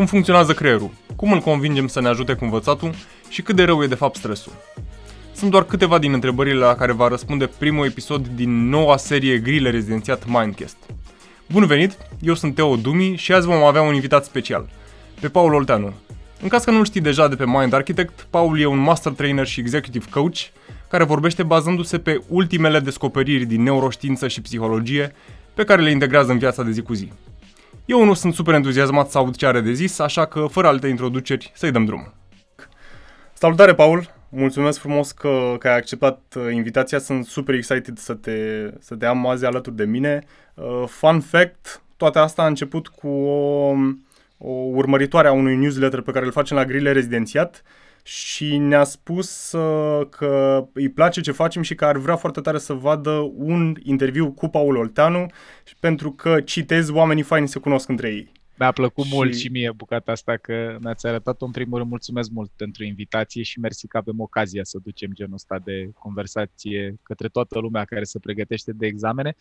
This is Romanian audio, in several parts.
Cum funcționează creierul? Cum îl convingem să ne ajute cu învățatul? Și cât de rău e de fapt stresul? Sunt doar câteva din întrebările la care va răspunde primul episod din noua serie grile rezidențiat Mindcast. Bun venit, eu sunt Teo Dumi și azi vom avea un invitat special, pe Paul Olteanu. În caz că nu știi deja de pe Mind Architect, Paul e un master trainer și executive coach care vorbește bazându-se pe ultimele descoperiri din neuroștiință și psihologie pe care le integrează în viața de zi cu zi. Eu nu sunt super entuziasmat să aud ce are de zis, așa că, fără alte introduceri, să-i dăm drum. Salutare, Paul! Mulțumesc frumos că, că ai acceptat uh, invitația. Sunt super excited să te, să te am azi alături de mine. Uh, fun fact, toate asta a început cu o, o urmăritoare a unui newsletter pe care îl facem la Grile Rezidențiat și ne-a spus uh, că îi place ce facem și că ar vrea foarte tare să vadă un interviu cu Paul Olteanu pentru că, citez, oamenii faini se cunosc între ei. Mi-a plăcut și... mult și mie bucata asta că mi-ați arătat-o. În primul rând, mulțumesc mult pentru invitație și mersi că avem ocazia să ducem genul ăsta de conversație către toată lumea care se pregătește de examene.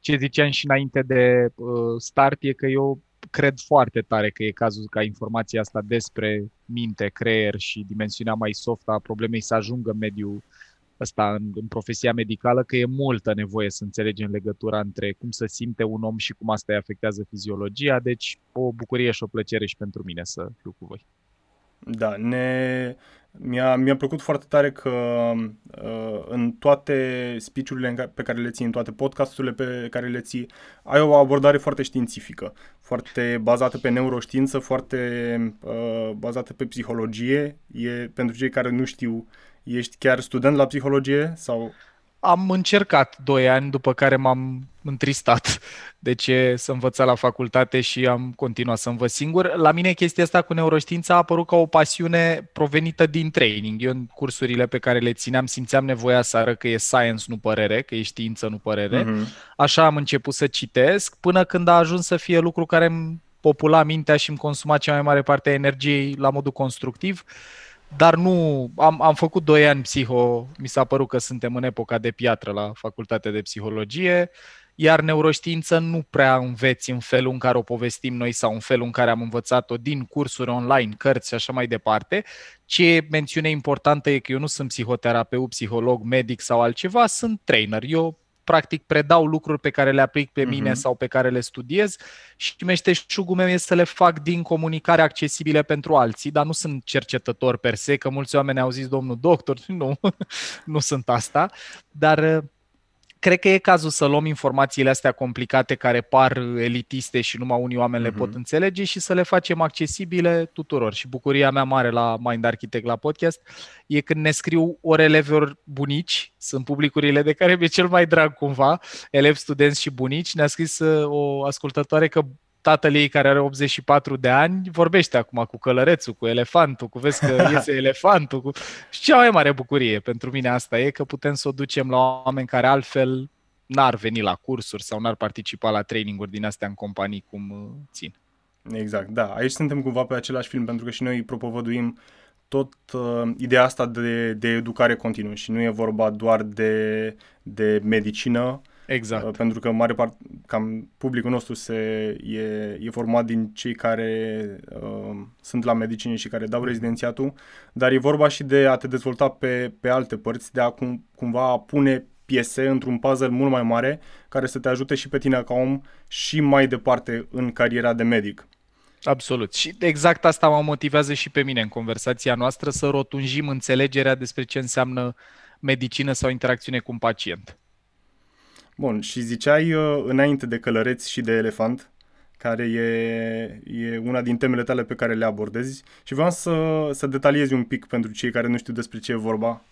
Ce ziceam și înainte de uh, start e că eu cred foarte tare că e cazul ca informația asta despre minte, creier și dimensiunea mai soft a problemei să ajungă în mediul ăsta în, în profesia medicală, că e multă nevoie să înțelegem legătura între cum să simte un om și cum asta îi afectează fiziologia, deci o bucurie și o plăcere și pentru mine să fiu cu voi. Da, ne, mi-a, mi-a plăcut foarte tare că uh, în toate speech-urile pe care le ții, în toate podcasturile pe care le ții, ai o abordare foarte științifică, foarte bazată pe neuroștiință, foarte uh, bazată pe psihologie. E, pentru cei care nu știu, ești chiar student la psihologie sau am încercat doi ani, după care m-am întristat de ce să învăț la facultate și am continuat să învăț singur. La mine chestia asta cu neuroștiința a apărut ca o pasiune provenită din training. Eu în cursurile pe care le țineam simțeam nevoia să arăt că e science, nu părere, că e știință, nu părere. Uh-huh. Așa am început să citesc până când a ajuns să fie lucru care îmi popula mintea și îmi consuma cea mai mare parte a energiei la modul constructiv dar nu, am, am făcut doi ani psiho, mi s-a părut că suntem în epoca de piatră la facultatea de psihologie, iar neuroștiință nu prea înveți în felul în care o povestim noi sau în felul în care am învățat-o din cursuri online, cărți și așa mai departe. Ce mențiune importantă e că eu nu sunt psihoterapeut, psiholog, medic sau altceva, sunt trainer. Eu practic predau lucruri pe care le aplic pe mine uh-huh. sau pe care le studiez și meșteșugul meu este să le fac din comunicare accesibile pentru alții, dar nu sunt cercetător per se, că mulți oameni au zis domnul doctor, nu, nu sunt asta, dar cred că e cazul să luăm informațiile astea complicate care par elitiste și numai unii oameni uh-huh. le pot mhm. înțelege și să le facem accesibile tuturor. Și bucuria mea mare la Mind Architect la podcast e când ne scriu ori elevi, ori bunici, sunt publicurile de care mi-e cel mai drag cumva, elevi, studenți și bunici. Ne-a scris uh, o ascultătoare că tatăl ei care are 84 de ani vorbește acum cu călărețul, cu elefantul, cu vezi că iese elefantul. Cu... Și cea mai mare bucurie pentru mine asta e că putem să o ducem la oameni care altfel n-ar veni la cursuri sau n-ar participa la traininguri din astea în companii cum uh, țin. Exact, da. Aici suntem cumva pe același film pentru că și noi propovăduim tot uh, ideea asta de, de educare continuă și nu e vorba doar de, de medicină, Exact. Uh, pentru că mare parte, cam publicul nostru se, e, e format din cei care uh, sunt la medicină și care dau rezidențiatul, dar e vorba și de a te dezvolta pe, pe alte părți, de a cum, cumva pune piese într-un puzzle mult mai mare care să te ajute și pe tine ca om și mai departe în cariera de medic. Absolut. Și exact asta mă motivează și pe mine în conversația noastră să rotunjim înțelegerea despre ce înseamnă medicină sau interacțiune cu un pacient. Bun, și ziceai uh, înainte de călăreți și de elefant, care e, e una din temele tale pe care le abordezi și vreau să, să detaliezi un pic pentru cei care nu știu despre ce e vorba.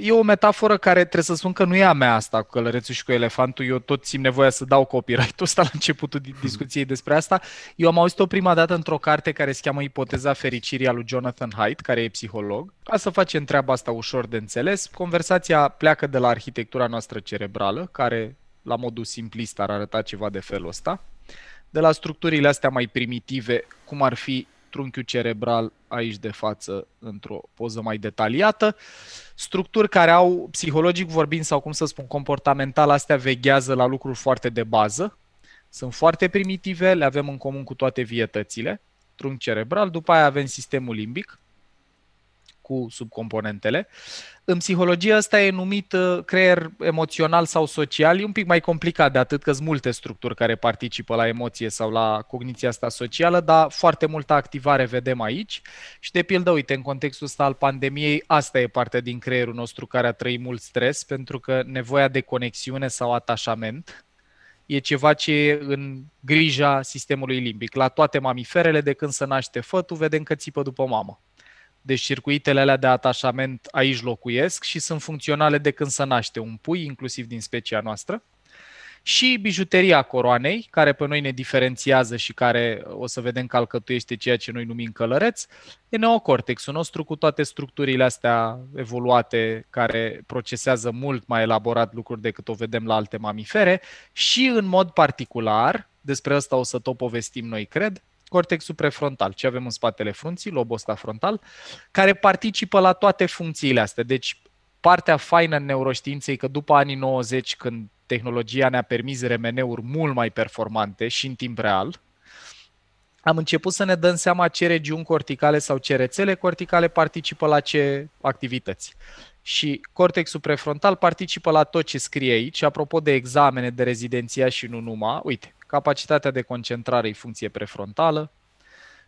E o metaforă care trebuie să spun că nu e a mea asta cu călărețul și cu elefantul. Eu tot simt nevoia să dau copyright-ul ăsta la începutul discuției despre asta. Eu am auzit-o prima dată într-o carte care se cheamă Ipoteza fericirii a lui Jonathan Haidt, care e psiholog. Ca să facem treaba asta ușor de înțeles, conversația pleacă de la arhitectura noastră cerebrală, care la modul simplist ar arăta ceva de felul ăsta, de la structurile astea mai primitive, cum ar fi trunchiul cerebral aici de față într-o poză mai detaliată, structuri care au, psihologic vorbind sau cum să spun, comportamental, astea veghează la lucruri foarte de bază, sunt foarte primitive, le avem în comun cu toate vietățile. Trunchi cerebral, după aia avem sistemul limbic cu subcomponentele. În psihologie ăsta e numit uh, creier emoțional sau social, e un pic mai complicat de atât că sunt multe structuri care participă la emoție sau la cogniția asta socială, dar foarte multă activare vedem aici și de pildă, uite, în contextul ăsta al pandemiei, asta e partea din creierul nostru care a trăit mult stres pentru că nevoia de conexiune sau atașament e ceva ce e în grija sistemului limbic. La toate mamiferele, de când se naște fătul, vedem că țipă după mamă. Deci circuitele alea de atașament aici locuiesc și sunt funcționale de când se naște un pui, inclusiv din specia noastră. Și bijuteria coroanei, care pe noi ne diferențiază și care o să vedem că alcătuiește ceea ce noi numim călăreț, e neocortexul nostru cu toate structurile astea evoluate care procesează mult mai elaborat lucruri decât o vedem la alte mamifere și în mod particular, despre asta o să tot povestim noi, cred, cortexul prefrontal, ce avem în spatele frunții, lobul ăsta frontal, care participă la toate funcțiile astea. Deci partea faină în neuroștiinței că după anii 90, când tehnologia ne-a permis RMN-uri mult mai performante și în timp real, am început să ne dăm seama ce regiuni corticale sau ce rețele corticale participă la ce activități. Și cortexul prefrontal participă la tot ce scrie aici. Apropo de examene de rezidenția și nu numai, uite, capacitatea de concentrare e funcție prefrontală,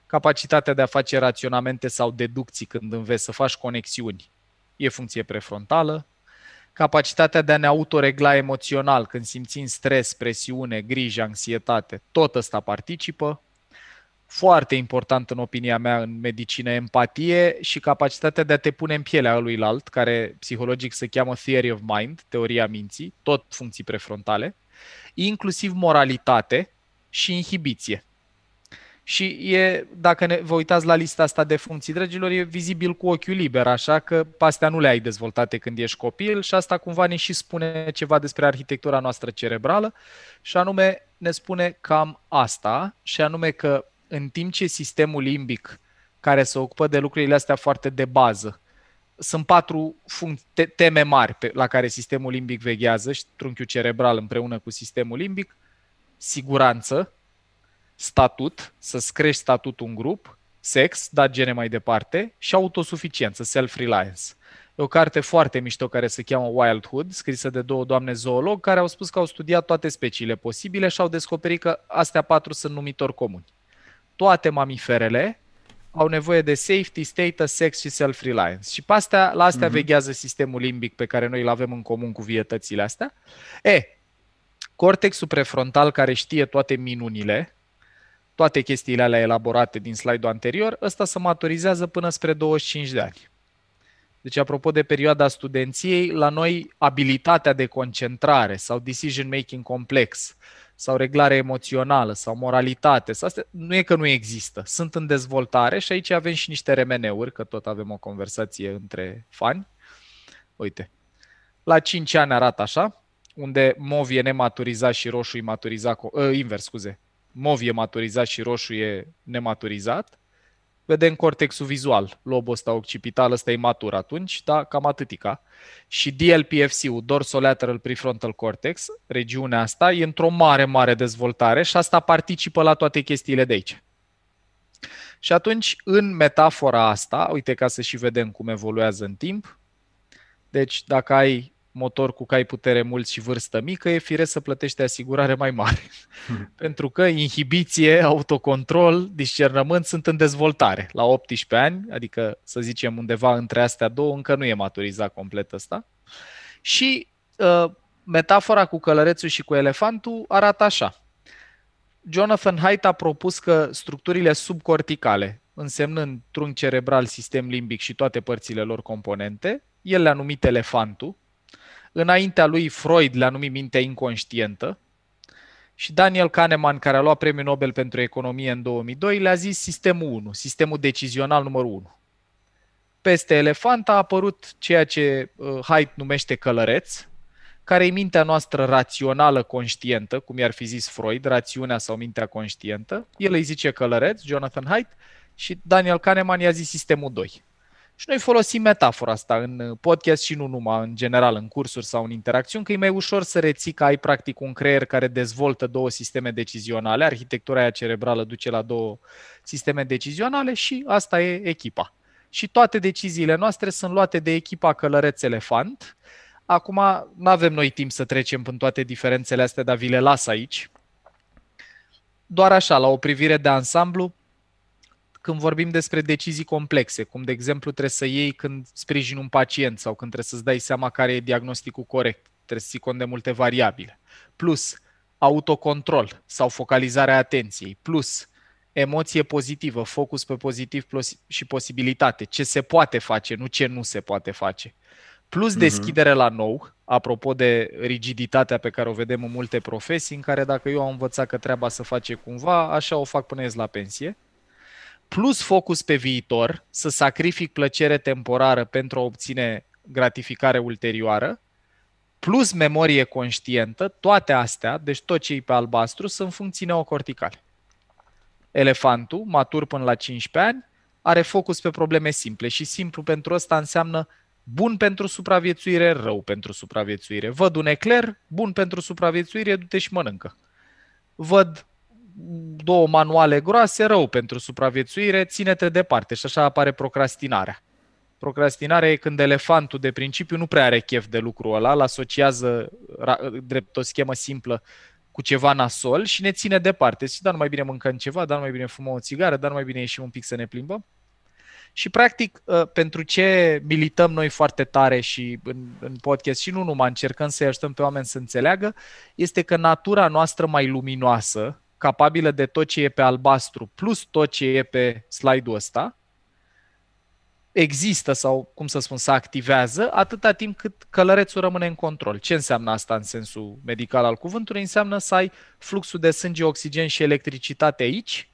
capacitatea de a face raționamente sau deducții când înveți să faci conexiuni e funcție prefrontală, capacitatea de a ne autoregla emoțional când simțim stres, presiune, grijă, anxietate, tot ăsta participă. Foarte important în opinia mea în medicină empatie și capacitatea de a te pune în pielea alt, care psihologic se cheamă theory of mind, teoria minții, tot funcții prefrontale inclusiv moralitate și inhibiție. Și e, dacă ne, vă uitați la lista asta de funcții, dragilor, e vizibil cu ochiul liber, așa că astea nu le ai dezvoltate când ești copil și asta cumva ne și spune ceva despre arhitectura noastră cerebrală și anume ne spune cam asta și anume că în timp ce sistemul limbic care se ocupă de lucrurile astea foarte de bază, sunt patru func- teme mari pe, la care sistemul limbic veghează și trunchiul cerebral împreună cu sistemul limbic. Siguranță, statut, să-ți crești statutul în grup, sex, dat gene mai departe și autosuficiență, self-reliance. E o carte foarte mișto care se cheamă Wildhood, scrisă de două doamne zoolog, care au spus că au studiat toate speciile posibile și au descoperit că astea patru sunt numitori comuni. Toate mamiferele au nevoie de safety, status, sex și self-reliance. Și pe astea, la astea mm-hmm. veghează sistemul limbic pe care noi îl avem în comun cu vietățile astea. E, cortexul prefrontal care știe toate minunile, toate chestiile alea elaborate din slide-ul anterior, ăsta se maturizează până spre 25 de ani. Deci, apropo de perioada studenției, la noi abilitatea de concentrare sau decision making complex sau reglare emoțională sau moralitate, sau astea, nu e că nu există, sunt în dezvoltare și aici avem și niște remeneuri, că tot avem o conversație între fani. Uite, la 5 ani arată așa, unde mov e nematurizat și roșu e maturizat, uh, invers, scuze, mov e maturizat și roșu e nematurizat, vedem cortexul vizual, lobul ăsta occipital, ăsta e matur atunci, da, cam atâtica. Și DLPFC-ul, dorsolateral prefrontal cortex, regiunea asta, e într-o mare, mare dezvoltare și asta participă la toate chestiile de aici. Și atunci, în metafora asta, uite ca să și vedem cum evoluează în timp, deci dacă ai motor cu cai putere mult și vârstă mică, e firesc să plătești asigurare mai mare. Hmm. Pentru că inhibiție, autocontrol, discernământ sunt în dezvoltare. La 18 ani, adică să zicem undeva între astea două, încă nu e maturizat complet ăsta. Și uh, metafora cu călărețul și cu elefantul arată așa. Jonathan Haidt a propus că structurile subcorticale, însemnând trunchi cerebral, sistem limbic și toate părțile lor componente, el le-a numit elefantul, Înaintea lui Freud le-a numit mintea inconștientă și Daniel Kahneman, care a luat premiul Nobel pentru economie în 2002, le-a zis sistemul 1, sistemul decizional numărul 1. Peste elefant a apărut ceea ce uh, Haidt numește călăreț, care e mintea noastră rațională conștientă, cum i-ar fi zis Freud, rațiunea sau mintea conștientă. El îi zice călăreț, Jonathan Haidt, și Daniel Kahneman i-a zis sistemul 2. Și noi folosim metafora asta în podcast și nu numai, în general, în cursuri sau în interacțiuni, că e mai ușor să reții că ai practic un creier care dezvoltă două sisteme decizionale, arhitectura aia cerebrală duce la două sisteme decizionale și asta e echipa. Și toate deciziile noastre sunt luate de echipa Călăreț Elefant. Acum nu avem noi timp să trecem în toate diferențele astea, dar vi le las aici. Doar așa, la o privire de ansamblu, când vorbim despre decizii complexe, cum de exemplu trebuie să iei când sprijini un pacient sau când trebuie să-ți dai seama care e diagnosticul corect, trebuie să ții cont de multe variabile. Plus autocontrol sau focalizarea atenției, plus emoție pozitivă, focus pe pozitiv și posibilitate, ce se poate face, nu ce nu se poate face. Plus uh-huh. deschidere la nou, apropo de rigiditatea pe care o vedem în multe profesii, în care dacă eu am învățat că treaba să face cumva, așa o fac până ies la pensie plus focus pe viitor, să sacrific plăcere temporară pentru a obține gratificare ulterioară, plus memorie conștientă, toate astea, deci tot ce e pe albastru, sunt funcții neocorticale. Elefantul, matur până la 15 ani, are focus pe probleme simple și simplu pentru ăsta înseamnă bun pentru supraviețuire, rău pentru supraviețuire. Văd un ecler, bun pentru supraviețuire, du-te și mănâncă. Văd două manuale groase, rău pentru supraviețuire, ține-te departe și așa apare procrastinarea. Procrastinarea e când elefantul de principiu nu prea are chef de lucrul ăla, îl asociază drept o schemă simplă cu ceva nasol și ne ține departe. Și dar nu mai bine mâncăm ceva, dar nu mai bine fumăm o țigară, dar nu mai bine ieșim un pic să ne plimbăm. Și practic, ă, pentru ce milităm noi foarte tare și în, în podcast și nu numai încercăm să-i ajutăm pe oameni să înțeleagă, este că natura noastră mai luminoasă, capabilă de tot ce e pe albastru plus tot ce e pe slide-ul ăsta, există sau, cum să spun, să activează atâta timp cât călărețul rămâne în control. Ce înseamnă asta în sensul medical al cuvântului? Înseamnă să ai fluxul de sânge, oxigen și electricitate aici,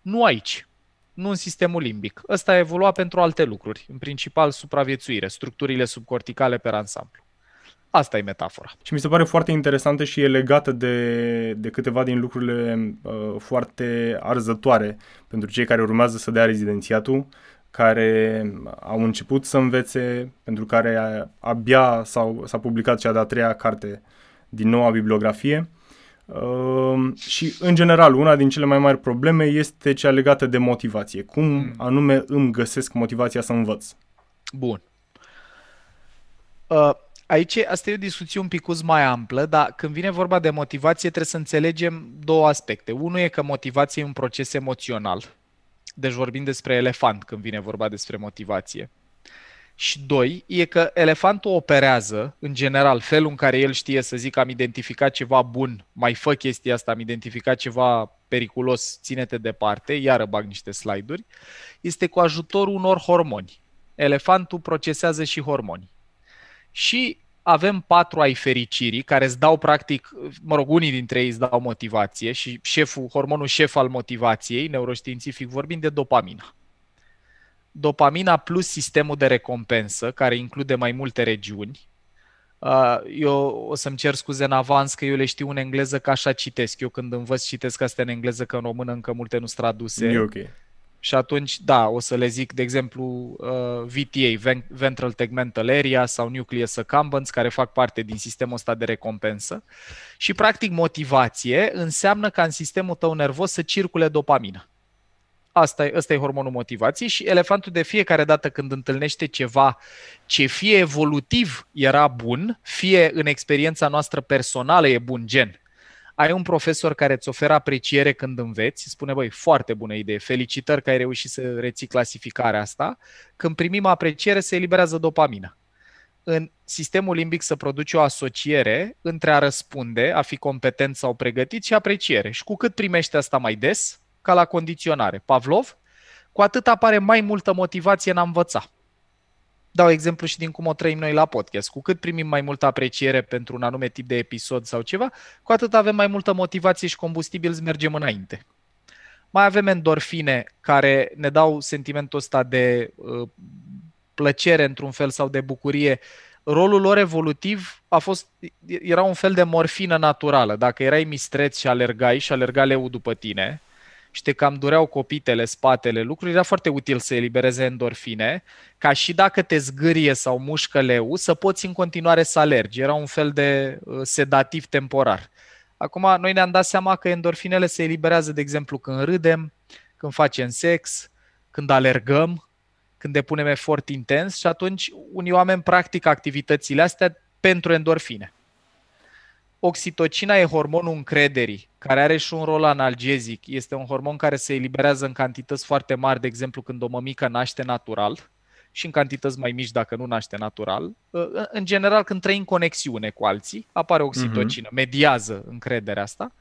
nu aici, nu în sistemul limbic. Ăsta a evoluat pentru alte lucruri, în principal supraviețuire, structurile subcorticale pe ansamblu. Asta e metafora. Și mi se pare foarte interesantă și e legată de, de câteva din lucrurile uh, foarte arzătoare pentru cei care urmează să dea rezidențiatul, care au început să învețe, pentru care abia s-au, s-a publicat cea de-a treia carte din noua bibliografie. Uh, și, în general, una din cele mai mari probleme este cea legată de motivație. Cum mm. anume îmi găsesc motivația să învăț? Bun. Uh, Aici asta e o discuție un pic mai amplă, dar când vine vorba de motivație trebuie să înțelegem două aspecte. Unul e că motivație e un proces emoțional. Deci vorbim despre elefant când vine vorba despre motivație. Și doi, e că elefantul operează, în general, felul în care el știe să zic am identificat ceva bun, mai fă chestia asta, am identificat ceva periculos, ține-te departe, iară bag niște slide-uri, este cu ajutorul unor hormoni. Elefantul procesează și hormoni și avem patru ai fericirii care îți dau practic, mă rog, unii dintre ei îți dau motivație și șeful, hormonul șef al motivației, neuroștiințific vorbind, de dopamina. Dopamina plus sistemul de recompensă, care include mai multe regiuni. Uh, eu o să-mi cer scuze în avans că eu le știu în engleză că așa citesc. Eu când învăț citesc astea în engleză, că în română încă multe nu sunt traduse. E ok. Și atunci, da, o să le zic, de exemplu, uh, VTA, Ventral Tegmental Area sau Nucleus Accumbens, care fac parte din sistemul ăsta de recompensă. Și, practic, motivație înseamnă ca în sistemul tău nervos să circule dopamină. Asta e, ăsta e hormonul motivației și elefantul de fiecare dată când întâlnește ceva ce fie evolutiv era bun, fie în experiența noastră personală e bun, gen ai un profesor care îți oferă apreciere când înveți, spune, băi, foarte bună idee, felicitări că ai reușit să reții clasificarea asta, când primim apreciere se eliberează dopamină. În sistemul limbic să produce o asociere între a răspunde, a fi competent sau pregătit și apreciere. Și cu cât primești asta mai des, ca la condiționare, Pavlov, cu atât apare mai multă motivație în a învăța dau exemplu și din cum o trăim noi la podcast. Cu cât primim mai multă apreciere pentru un anume tip de episod sau ceva, cu atât avem mai multă motivație și combustibil să mergem înainte. Mai avem endorfine care ne dau sentimentul ăsta de uh, plăcere într-un fel sau de bucurie. Rolul lor evolutiv a fost, era un fel de morfină naturală. Dacă erai mistreț și alergai și alerga leu după tine, și te cam dureau copitele, spatele, lucruri, era foarte util să elibereze endorfine, ca și dacă te zgârie sau mușcă leu, să poți în continuare să alergi. Era un fel de uh, sedativ temporar. Acum, noi ne-am dat seama că endorfinele se eliberează, de exemplu, când râdem, când facem sex, când alergăm, când depunem efort intens și atunci unii oameni practică activitățile astea pentru endorfine. Oxitocina e hormonul încrederii, care are și un rol analgezic. Este un hormon care se eliberează în cantități foarte mari, de exemplu când o mămică naște natural și în cantități mai mici dacă nu naște natural. În general, când trăi în conexiune cu alții, apare oxitocină, uh-huh. mediază încrederea asta.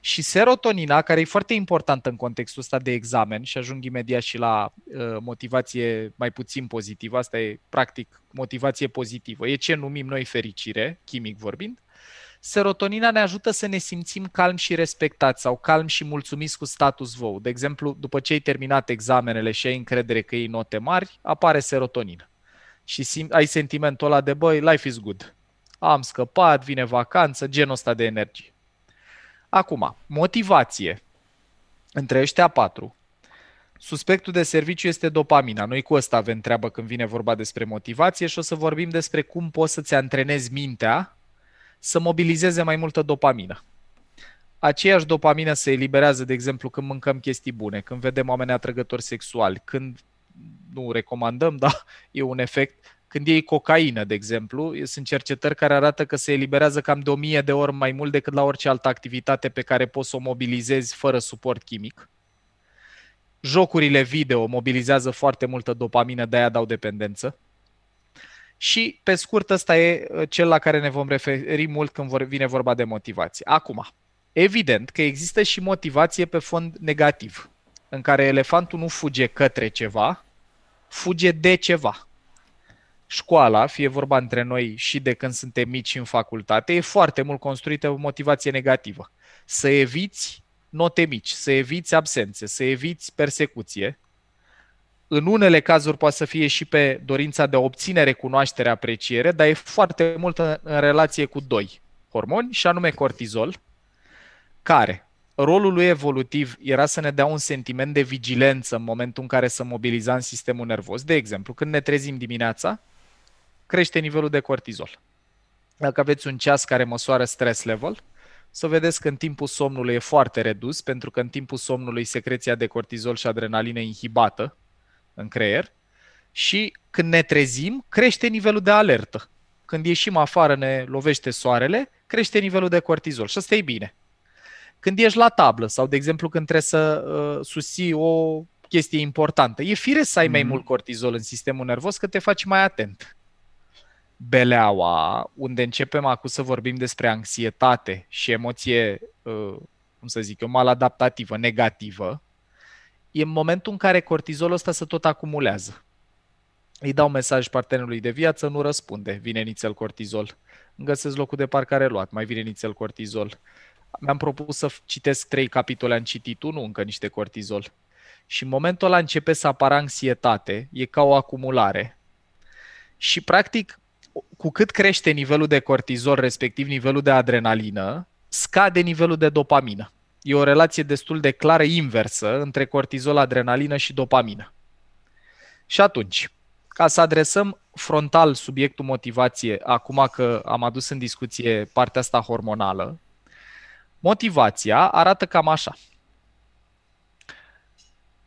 Și serotonina, care e foarte importantă în contextul ăsta de examen, și ajung imediat și la uh, motivație mai puțin pozitivă, asta e practic motivație pozitivă, e ce numim noi fericire, chimic vorbind, serotonina ne ajută să ne simțim calmi și respectați sau calmi și mulțumiți cu status quo. De exemplu, după ce ai terminat examenele și ai încredere că iei note mari, apare serotonină. Și sim- ai sentimentul ăla de, băi, life is good. Am scăpat, vine vacanță, genul ăsta de energie. Acum, motivație. Între ăștia patru, suspectul de serviciu este dopamina. Noi cu ăsta avem treabă când vine vorba despre motivație și o să vorbim despre cum poți să-ți antrenezi mintea să mobilizeze mai multă dopamină. Aceeași dopamină se eliberează, de exemplu, când mâncăm chestii bune, când vedem oameni atrăgători sexuali, când nu recomandăm, dar e un efect. Când iei cocaină, de exemplu, sunt cercetări care arată că se eliberează cam de o mie de ori mai mult decât la orice altă activitate pe care poți să o mobilizezi fără suport chimic. Jocurile video mobilizează foarte multă dopamină, de-aia dau dependență. Și, pe scurt, ăsta e uh, cel la care ne vom referi mult când vine vorba de motivație. Acum, evident că există și motivație pe fond negativ, în care elefantul nu fuge către ceva, fuge de ceva. Școala, fie vorba între noi și de când suntem mici în facultate, e foarte mult construită o motivație negativă. Să eviți note mici, să eviți absențe, să eviți persecuție, în unele cazuri poate să fie și pe dorința de a obține recunoaștere, apreciere, dar e foarte mult în, în relație cu doi hormoni, și anume cortizol, care rolul lui evolutiv era să ne dea un sentiment de vigilență în momentul în care să mobilizăm sistemul nervos. De exemplu, când ne trezim dimineața, crește nivelul de cortizol. Dacă aveți un ceas care măsoară stress level, să vedeți că în timpul somnului e foarte redus, pentru că în timpul somnului secreția de cortizol și adrenalină e inhibată, în creier și când ne trezim, crește nivelul de alertă. Când ieșim afară, ne lovește soarele, crește nivelul de cortizol și asta e bine. Când ești la tablă sau, de exemplu, când trebuie să uh, susții o chestie importantă, e fire să ai mm. mai mult cortizol în sistemul nervos că te faci mai atent. Beleaua, unde începem acum să vorbim despre anxietate și emoție, uh, cum să zic eu, maladaptativă, negativă, e în momentul în care cortizolul ăsta se tot acumulează. Îi dau mesaj partenerului de viață, nu răspunde, vine nițel cortizol. Îmi găsesc locul de parcare luat, mai vine nițel cortizol. Mi-am propus să citesc trei capitole, am citit unul, încă niște cortizol. Și în momentul ăla începe să apară anxietate, e ca o acumulare. Și practic, cu cât crește nivelul de cortizol, respectiv nivelul de adrenalină, scade nivelul de dopamină e o relație destul de clară inversă între cortizol, adrenalină și dopamină. Și atunci, ca să adresăm frontal subiectul motivație, acum că am adus în discuție partea asta hormonală, motivația arată cam așa.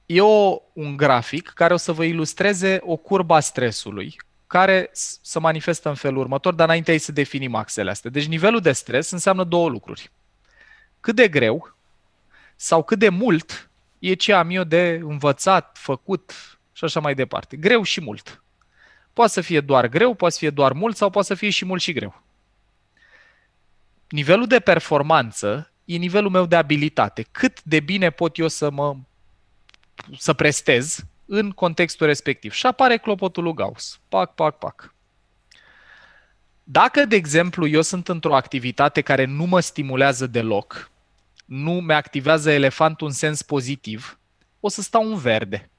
E o, un grafic care o să vă ilustreze o curbă a stresului, care se manifestă în felul următor, dar înainte să definim axele astea. Deci nivelul de stres înseamnă două lucruri. Cât de greu sau cât de mult e ce am eu de învățat, făcut și așa mai departe. Greu și mult. Poate să fie doar greu, poate să fie doar mult sau poate să fie și mult și greu. Nivelul de performanță e nivelul meu de abilitate. Cât de bine pot eu să mă să prestez în contextul respectiv. Și apare clopotul lui Gauss. Pac, pac, pac. Dacă, de exemplu, eu sunt într-o activitate care nu mă stimulează deloc, nu mi activează elefantul în sens pozitiv, o să stau în verde.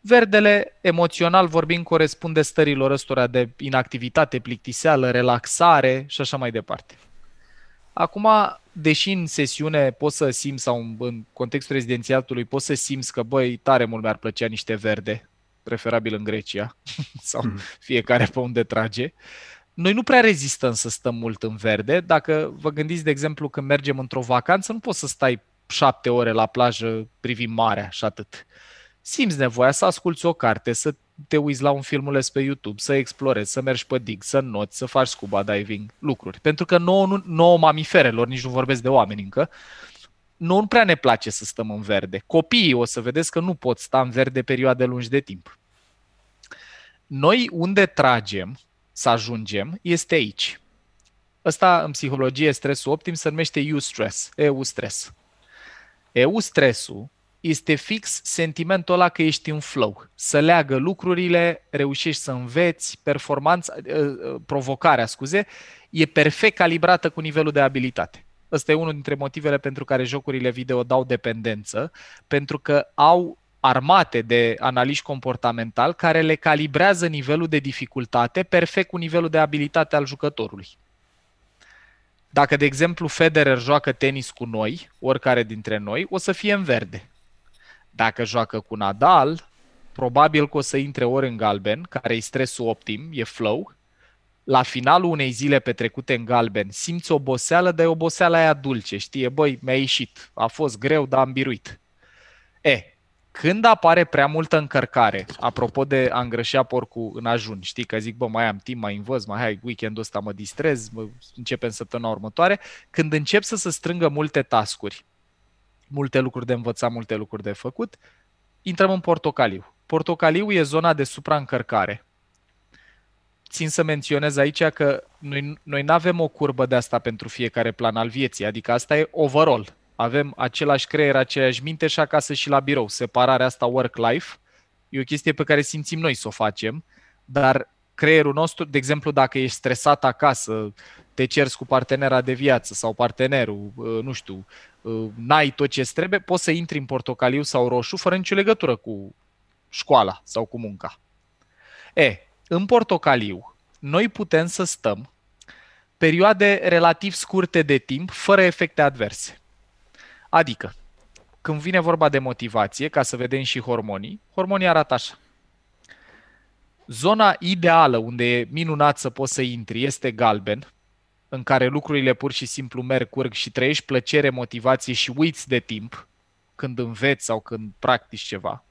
Verdele, emoțional vorbind, corespunde stărilor ăstora de inactivitate, plictiseală, relaxare și așa mai departe. Acum, deși în sesiune poți să simți sau în contextul rezidențiatului poți să simți că, băi, tare mult mi-ar plăcea niște verde, preferabil în Grecia, sau mm. fiecare pe unde trage, noi nu prea rezistăm să stăm mult în verde. Dacă vă gândiți, de exemplu, când mergem într-o vacanță, nu poți să stai șapte ore la plajă privind marea și atât. Simți nevoia să asculți o carte, să te uiți la un filmuleț pe YouTube, să explorezi, să mergi pe dig, să noți, să faci scuba diving, lucruri. Pentru că nouă, nu, nouă mamiferelor, nici nu vorbesc de oameni încă, nu prea ne place să stăm în verde. Copiii o să vedeți că nu pot sta în verde perioade lungi de timp. Noi unde tragem să ajungem este aici. Ăsta în psihologie stresul optim se numește U-stress, EU-stress. EU-stresul este fix sentimentul ăla că ești în flow, să leagă lucrurile, reușești să înveți, performanța, ă, ă, provocarea, scuze, e perfect calibrată cu nivelul de abilitate. Ăsta e unul dintre motivele pentru care jocurile video dau dependență, pentru că au armate de analiști comportamental care le calibrează nivelul de dificultate perfect cu nivelul de abilitate al jucătorului. Dacă, de exemplu, Federer joacă tenis cu noi, oricare dintre noi, o să fie în verde. Dacă joacă cu Nadal, probabil că o să intre ori în galben, care e stresul optim, e flow. La finalul unei zile petrecute în galben, simți oboseală, dar e oboseala aia dulce, știe, băi, mi-a ieșit, a fost greu, dar am biruit. E, când apare prea multă încărcare, apropo de a îngrășea porcul în ajun, știi, că zic, bă, mai am timp, mai învăț, mai hai, weekendul ăsta mă distrez, mă, începem săptămâna următoare, când încep să se strângă multe tascuri, multe lucruri de învățat, multe lucruri de făcut, intrăm în portocaliu. Portocaliu e zona de supraîncărcare. Țin să menționez aici că noi, noi nu avem o curbă de asta pentru fiecare plan al vieții, adică asta e overall. Avem același creier, aceeași minte și acasă și la birou. Separarea asta work-life e o chestie pe care simțim noi să o facem, dar creierul nostru, de exemplu, dacă ești stresat acasă, te cerți cu partenera de viață sau partenerul, uh, nu știu, uh, n-ai tot ce trebuie, poți să intri în portocaliu sau roșu fără nicio legătură cu școala sau cu munca. E, în portocaliu, noi putem să stăm perioade relativ scurte de timp, fără efecte adverse. Adică, când vine vorba de motivație, ca să vedem și hormonii, hormonii arată așa. Zona ideală unde e minunat să poți să intri este galben, în care lucrurile pur și simplu merg, curg și trăiești plăcere, motivație și uiți de timp când înveți sau când practici ceva.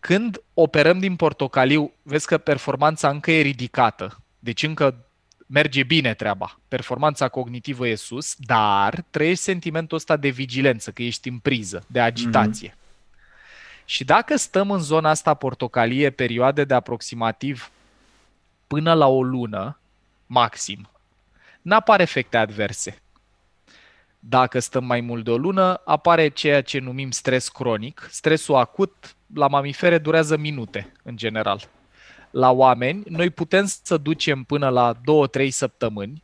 Când operăm din portocaliu, vezi că performanța încă e ridicată, deci încă merge bine treaba, performanța cognitivă e sus, dar trăiești sentimentul ăsta de vigilență, că ești în priză, de agitație. Mm-hmm. Și dacă stăm în zona asta portocalie perioade de aproximativ până la o lună, maxim, n-apar efecte adverse. Dacă stăm mai mult de o lună, apare ceea ce numim stres cronic. Stresul acut la mamifere durează minute, în general. La oameni, noi putem să ducem până la 2-3 săptămâni.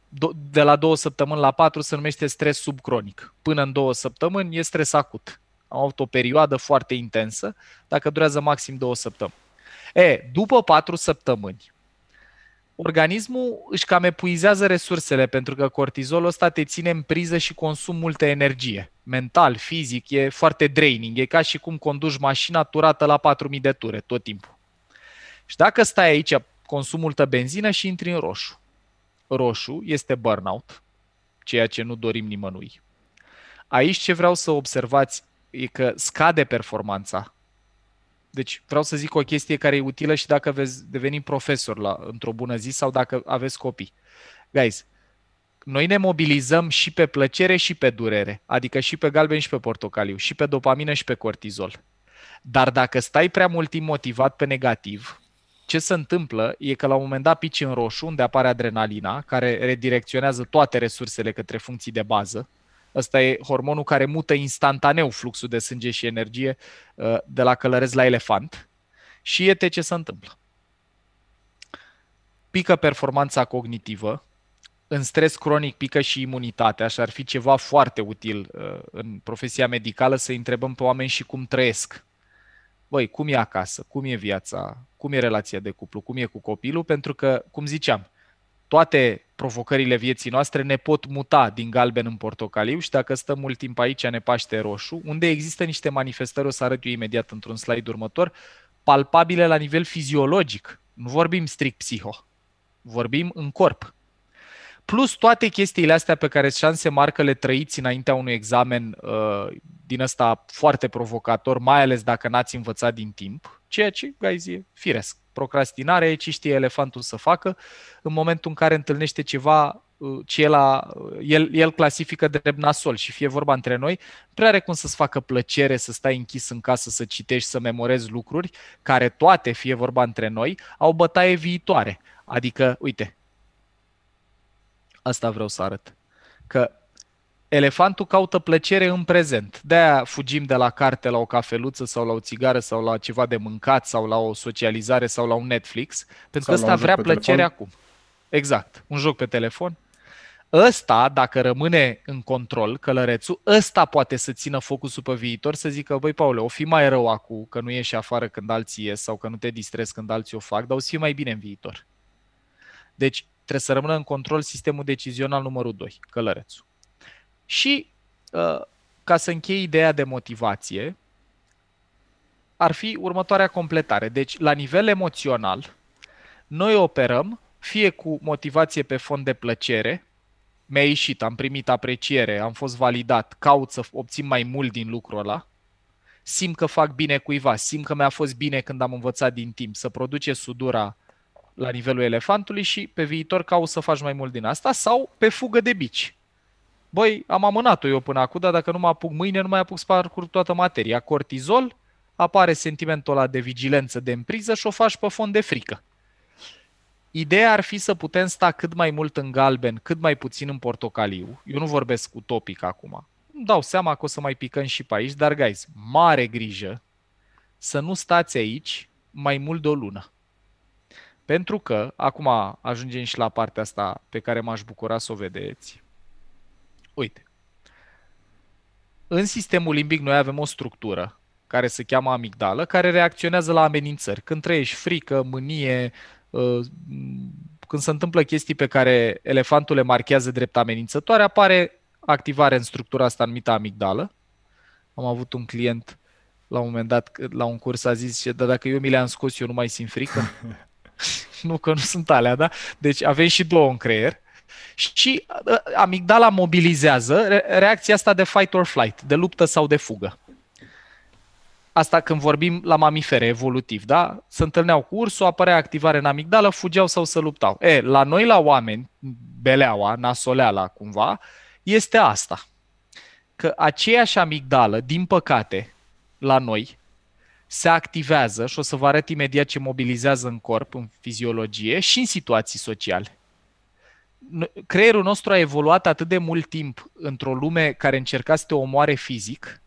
De la 2 săptămâni la 4 se numește stres subcronic. Până în 2 săptămâni e stres acut. Am avut o perioadă foarte intensă, dacă durează maxim 2 săptămâni. E, după 4 săptămâni, organismul își cam epuizează resursele pentru că cortizolul ăsta te ține în priză și consum multă energie. Mental, fizic, e foarte draining. E ca și cum conduci mașina turată la 4000 de ture tot timpul. Și dacă stai aici, consum multă benzină și intri în roșu. Roșu este burnout, ceea ce nu dorim nimănui. Aici ce vreau să observați e că scade performanța deci vreau să zic o chestie care e utilă și dacă veți deveni profesor la, într-o bună zi sau dacă aveți copii. Guys, noi ne mobilizăm și pe plăcere și pe durere, adică și pe galben și pe portocaliu, și pe dopamină și pe cortizol. Dar dacă stai prea mult timp motivat pe negativ, ce se întâmplă e că la un moment dat pici în roșu, unde apare adrenalina, care redirecționează toate resursele către funcții de bază, Ăsta e hormonul care mută instantaneu fluxul de sânge și energie uh, de la călărez la elefant. Și iete ce se întâmplă. Pică performanța cognitivă, în stres cronic pică și imunitatea și ar fi ceva foarte util uh, în profesia medicală să întrebăm pe oameni și cum trăiesc. Băi, cum e acasă, cum e viața, cum e relația de cuplu, cum e cu copilul, pentru că, cum ziceam, toate provocările vieții noastre ne pot muta din galben în portocaliu și dacă stăm mult timp aici ne paște roșu, unde există niște manifestări, o să arăt eu imediat într-un slide următor, palpabile la nivel fiziologic. Nu vorbim strict psiho, vorbim în corp. Plus toate chestiile astea pe care șanse marcă le trăiți înaintea unui examen uh, din ăsta foarte provocator, mai ales dacă n-ați învățat din timp, ceea ce, guys, e firesc. Procrastinare, ce știe elefantul să facă în momentul în care întâlnește ceva uh, ce el, a, el, el clasifică drept nasol și fie vorba între noi, prea are cum să-ți facă plăcere să stai închis în casă, să citești, să memorezi lucruri care toate, fie vorba între noi, au bătaie viitoare. Adică, uite, asta vreau să arăt. Că elefantul caută plăcere în prezent. De-aia fugim de la carte la o cafeluță sau la o țigară sau la ceva de mâncat sau la o socializare sau la un Netflix, pentru că ăsta vrea plăcere telefon. acum. Exact. Un joc pe telefon. Ăsta, dacă rămâne în control, călărețul, ăsta poate să țină focusul pe viitor, să zică, băi, Paule, o fi mai rău acum că nu ieși afară când alții ies sau că nu te distrezi când alții o fac, dar o să fie mai bine în viitor. Deci, trebuie să rămână în control sistemul decizional numărul 2, călărețul. Și uh, ca să închei ideea de motivație, ar fi următoarea completare. Deci, la nivel emoțional, noi operăm fie cu motivație pe fond de plăcere, mi-a ieșit, am primit apreciere, am fost validat, caut să obțin mai mult din lucrul ăla, simt că fac bine cuiva, simt că mi-a fost bine când am învățat din timp, să produce sudura la nivelul elefantului și pe viitor caut să faci mai mult din asta sau pe fugă de bici băi, am amânat-o eu până acum, dar dacă nu mă apuc mâine, nu mai apuc să parcurg toată materia. Cortizol, apare sentimentul ăla de vigilență, de împriză și o faci pe fond de frică. Ideea ar fi să putem sta cât mai mult în galben, cât mai puțin în portocaliu. Eu nu vorbesc utopic acum. Îmi dau seama că o să mai picăm și pe aici, dar, guys, mare grijă să nu stați aici mai mult de o lună. Pentru că, acum ajungem și la partea asta pe care m-aș bucura să o vedeți. Uite, în sistemul limbic noi avem o structură care se cheamă amigdală, care reacționează la amenințări. Când trăiești frică, mânie, uh, când se întâmplă chestii pe care elefantul le marchează drept amenințătoare, apare activare în structura asta numită amigdală. Am avut un client la un moment dat, la un curs, a zis, dar dacă eu mi le-am scos, eu nu mai simt frică. nu că nu sunt alea, da? Deci avem și două în creier. Și uh, amigdala mobilizează reacția asta de fight or flight, de luptă sau de fugă. Asta când vorbim la mamifere, evolutiv, da? Se întâlneau cu ursul, apărea activare în amigdală, fugeau sau să luptau. E, la noi, la oameni, beleaua, nasoleala cumva, este asta. Că aceeași amigdală, din păcate, la noi, se activează și o să vă arăt imediat ce mobilizează în corp, în fiziologie și în situații sociale. Creierul nostru a evoluat atât de mult timp într-o lume care încerca să te omoare fizic,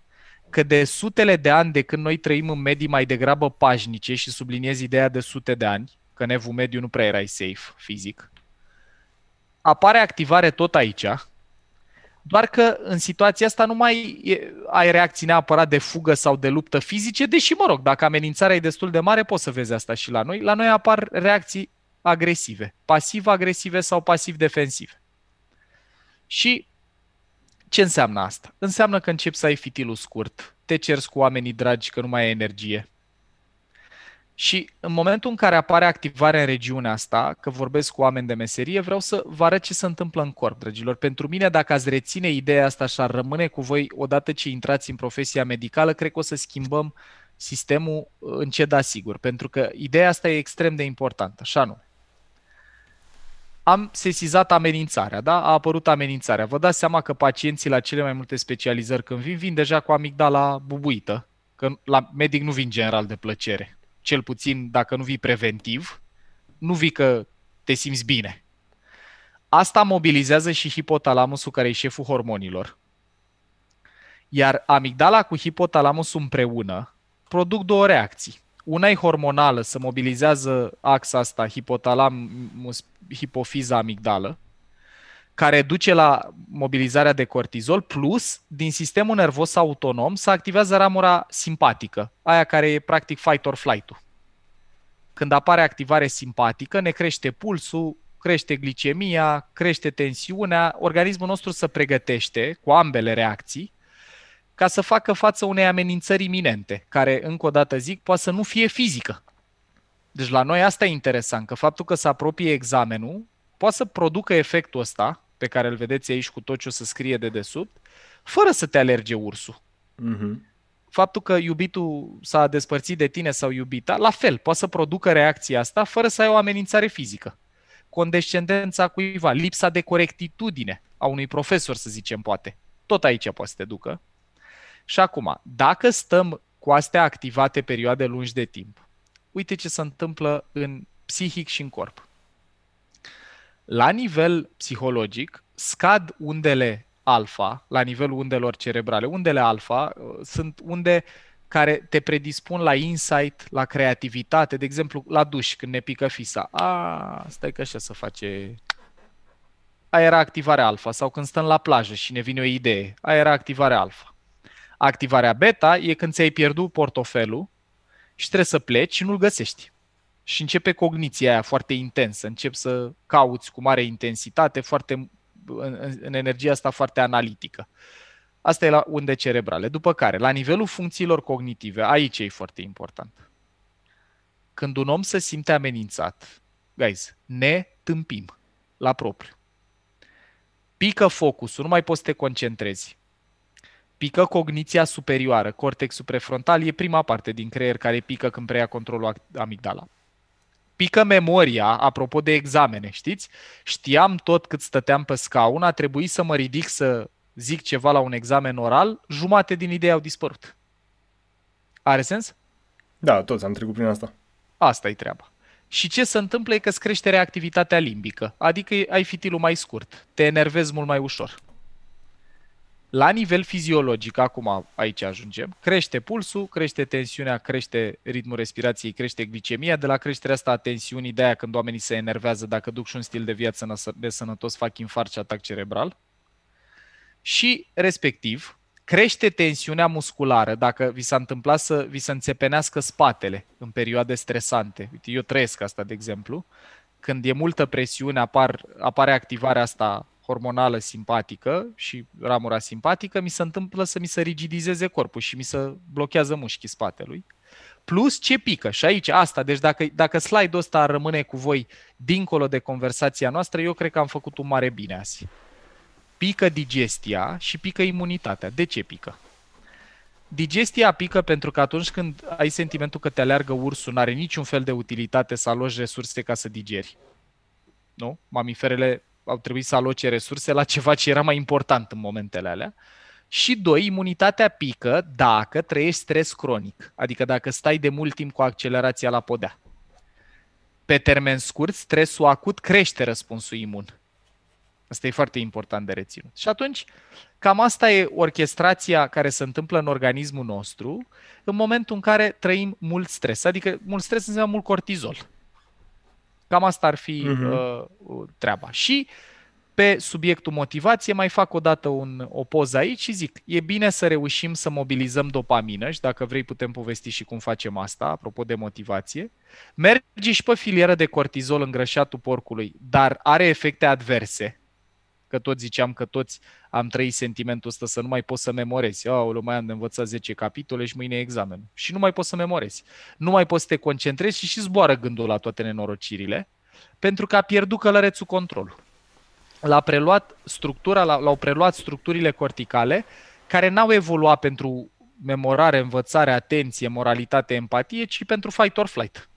că de sutele de ani de când noi trăim în medii mai degrabă pașnice și subliniez ideea de sute de ani, că în evul mediu nu prea erai safe fizic, apare activare tot aici, doar că în situația asta nu mai e, ai reacții neapărat de fugă sau de luptă fizice, deși, mă rog, dacă amenințarea e destul de mare, poți să vezi asta și la noi. La noi apar reacții agresive, pasiv-agresive sau pasiv-defensive. Și ce înseamnă asta? Înseamnă că începi să ai fitilul scurt, te cerți cu oamenii dragi că nu mai ai energie. Și în momentul în care apare activarea în regiunea asta, că vorbesc cu oameni de meserie, vreau să vă arăt ce se întâmplă în corp, dragilor. Pentru mine, dacă ați reține ideea asta și ar rămâne cu voi odată ce intrați în profesia medicală, cred că o să schimbăm sistemul încet, da sigur. Pentru că ideea asta e extrem de importantă, așa nu am sesizat amenințarea, da? A apărut amenințarea. Vă dați seama că pacienții la cele mai multe specializări când vin, vin deja cu amigdala bubuită, că la medic nu vin general de plăcere. Cel puțin dacă nu vii preventiv, nu vii că te simți bine. Asta mobilizează și hipotalamusul care e șeful hormonilor. Iar amigdala cu hipotalamusul împreună produc două reacții una e hormonală, să mobilizează axa asta, hipotalamus, hipofiza amigdală, care duce la mobilizarea de cortizol, plus, din sistemul nervos autonom, să activează ramura simpatică, aia care e practic fight or flight-ul. Când apare activare simpatică, ne crește pulsul, crește glicemia, crește tensiunea, organismul nostru se pregătește cu ambele reacții ca să facă față unei amenințări iminente, care, încă o dată zic, poate să nu fie fizică. Deci la noi asta e interesant, că faptul că se apropie examenul poate să producă efectul ăsta, pe care îl vedeți aici cu tot ce o să scrie de desubt, fără să te alerge ursul. Mhm. Faptul că iubitul s-a despărțit de tine sau iubita, la fel, poate să producă reacția asta fără să ai o amenințare fizică. Condescendența cuiva, lipsa de corectitudine a unui profesor, să zicem, poate. Tot aici poate să te ducă. Și acum, dacă stăm cu astea activate perioade lungi de timp, uite ce se întâmplă în psihic și în corp. La nivel psihologic, scad undele alfa, la nivelul undelor cerebrale. Undele alfa uh, sunt unde care te predispun la insight, la creativitate, de exemplu, la duș, când ne pică fisa. A, stai că așa se face aia era activarea alfa sau când stăm la plajă și ne vine o idee, aia era activarea alfa. Activarea beta e când ți-ai pierdut portofelul și trebuie să pleci și nu-l găsești. Și începe cogniția aia foarte intensă, încep să cauți cu mare intensitate, foarte, în, în energia asta foarte analitică. Asta e la unde cerebrale. După care, la nivelul funcțiilor cognitive, aici e foarte important. Când un om se simte amenințat, guys, ne tâmpim la propriu. Pică focusul, nu mai poți să te concentrezi. Pică cogniția superioară, cortexul prefrontal, e prima parte din creier care pică când preia controlul amigdala. Pică memoria, apropo de examene, știți? Știam tot cât stăteam pe scaun, a trebuit să mă ridic să zic ceva la un examen oral, jumate din idei au dispărut. Are sens? Da, toți am trecut prin asta. Asta e treaba. Și ce se întâmplă e că îți crește reactivitatea limbică, adică ai fitilul mai scurt, te enervezi mult mai ușor. La nivel fiziologic, acum aici ajungem, crește pulsul, crește tensiunea, crește ritmul respirației, crește glicemia. De la creșterea asta a tensiunii, de aia când oamenii se enervează, dacă duc și un stil de viață nesănătos, fac infarct și atac cerebral. Și, respectiv, crește tensiunea musculară dacă vi s-a întâmplat să vi se înțepenească spatele în perioade stresante. Uite, eu trăiesc asta, de exemplu. Când e multă presiune, apar, apare activarea asta hormonală simpatică și ramura simpatică, mi se întâmplă să mi se rigidizeze corpul și mi se blochează mușchii spatelui. Plus ce pică. Și aici, asta, deci dacă, dacă slide-ul ăsta rămâne cu voi dincolo de conversația noastră, eu cred că am făcut un mare bine azi. Pică digestia și pică imunitatea. De ce pică? Digestia pică pentru că atunci când ai sentimentul că te aleargă ursul, nu are niciun fel de utilitate să aloci resurse ca să digeri. Nu? Mamiferele au trebuit să aloce resurse la ceva ce era mai important în momentele alea. Și doi, imunitatea pică dacă trăiești stres cronic, adică dacă stai de mult timp cu accelerația la podea. Pe termen scurt, stresul acut crește răspunsul imun. Asta e foarte important de reținut. Și atunci, cam asta e orchestrația care se întâmplă în organismul nostru în momentul în care trăim mult stres. Adică mult stres înseamnă mult cortizol. Cam asta ar fi uh-huh. uh, treaba. Și pe subiectul motivație mai fac o dată un, o poză aici și zic, e bine să reușim să mobilizăm dopamină și dacă vrei putem povesti și cum facem asta, apropo de motivație. Mergi și pe filieră de cortizol în grășatul porcului, dar are efecte adverse, că tot ziceam că toți am trăit sentimentul ăsta să nu mai poți să memorezi. Aoleu, mai am de învățat 10 capitole și mâine e examen. Și nu mai poți să memorezi. Nu mai poți să te concentrezi și și zboară gândul la toate nenorocirile, pentru că a pierdut călărețul controlul. L-a preluat structura, l-au preluat structurile corticale care n-au evoluat pentru memorare, învățare, atenție, moralitate, empatie, ci pentru fight or flight.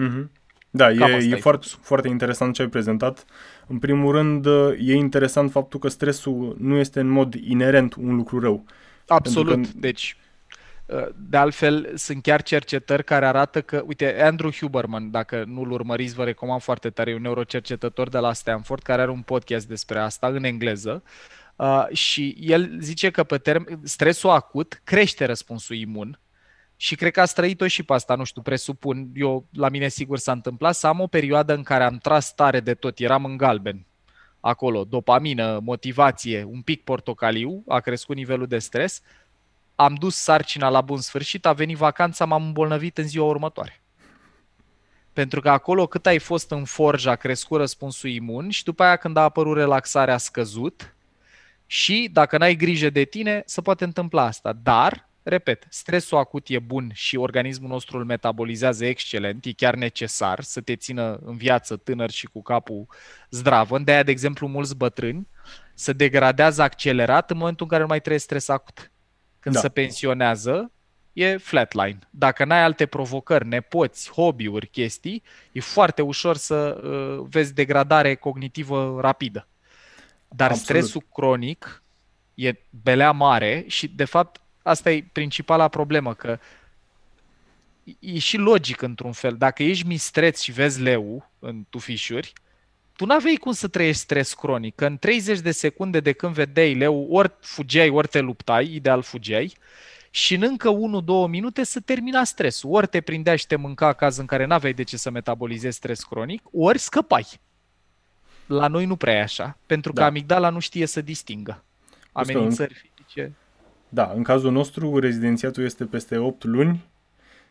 Mm-hmm. Da, e, e foarte, foarte interesant ce ai prezentat. În primul rând, e interesant faptul că stresul nu este în mod inerent un lucru rău. Absolut. Că... Deci, de altfel, sunt chiar cercetări care arată că, uite, Andrew Huberman, dacă nu-l urmăriți, vă recomand foarte tare, e un neurocercetător de la Stanford care are un podcast despre asta în engleză uh, și el zice că pe term- stresul acut crește răspunsul imun și cred că a trăit-o și pe asta, nu știu, presupun, eu la mine sigur s-a întâmplat, să am o perioadă în care am tras tare de tot, eram în galben, acolo, dopamină, motivație, un pic portocaliu, a crescut nivelul de stres, am dus sarcina la bun sfârșit, a venit vacanța, m-am îmbolnăvit în ziua următoare. Pentru că acolo cât ai fost în forja a crescut răspunsul imun și după aia când a apărut relaxarea a scăzut. Și dacă n-ai grijă de tine, se poate întâmpla asta. Dar, repet, stresul acut e bun și organismul nostru îl metabolizează excelent, e chiar necesar să te țină în viață tânăr și cu capul zdravă. De aia, de exemplu, mulți bătrâni se degradează accelerat în momentul în care nu mai trebuie stres acut. Când da. se pensionează, e flatline. Dacă n-ai alte provocări, nepoți, hobby-uri, chestii, e foarte ușor să uh, vezi degradare cognitivă rapidă. Dar Absolut. stresul cronic e belea mare și, de fapt, asta e principala problemă, că e și logic într-un fel. Dacă ești mistreț și vezi leu în tufișuri, tu n-aveai cum să trăiești stres cronic, că în 30 de secunde de când vedeai leu, ori fugeai, ori te luptai, ideal fugeai, și în încă 1-2 minute să termina stresul. Ori te prindea și te mânca caz în care n-aveai de ce să metabolizezi stres cronic, ori scăpai. La noi nu prea e așa, pentru că da. amigdala nu știe să distingă amenințări fizice. Da, în cazul nostru rezidențiatul este peste 8 luni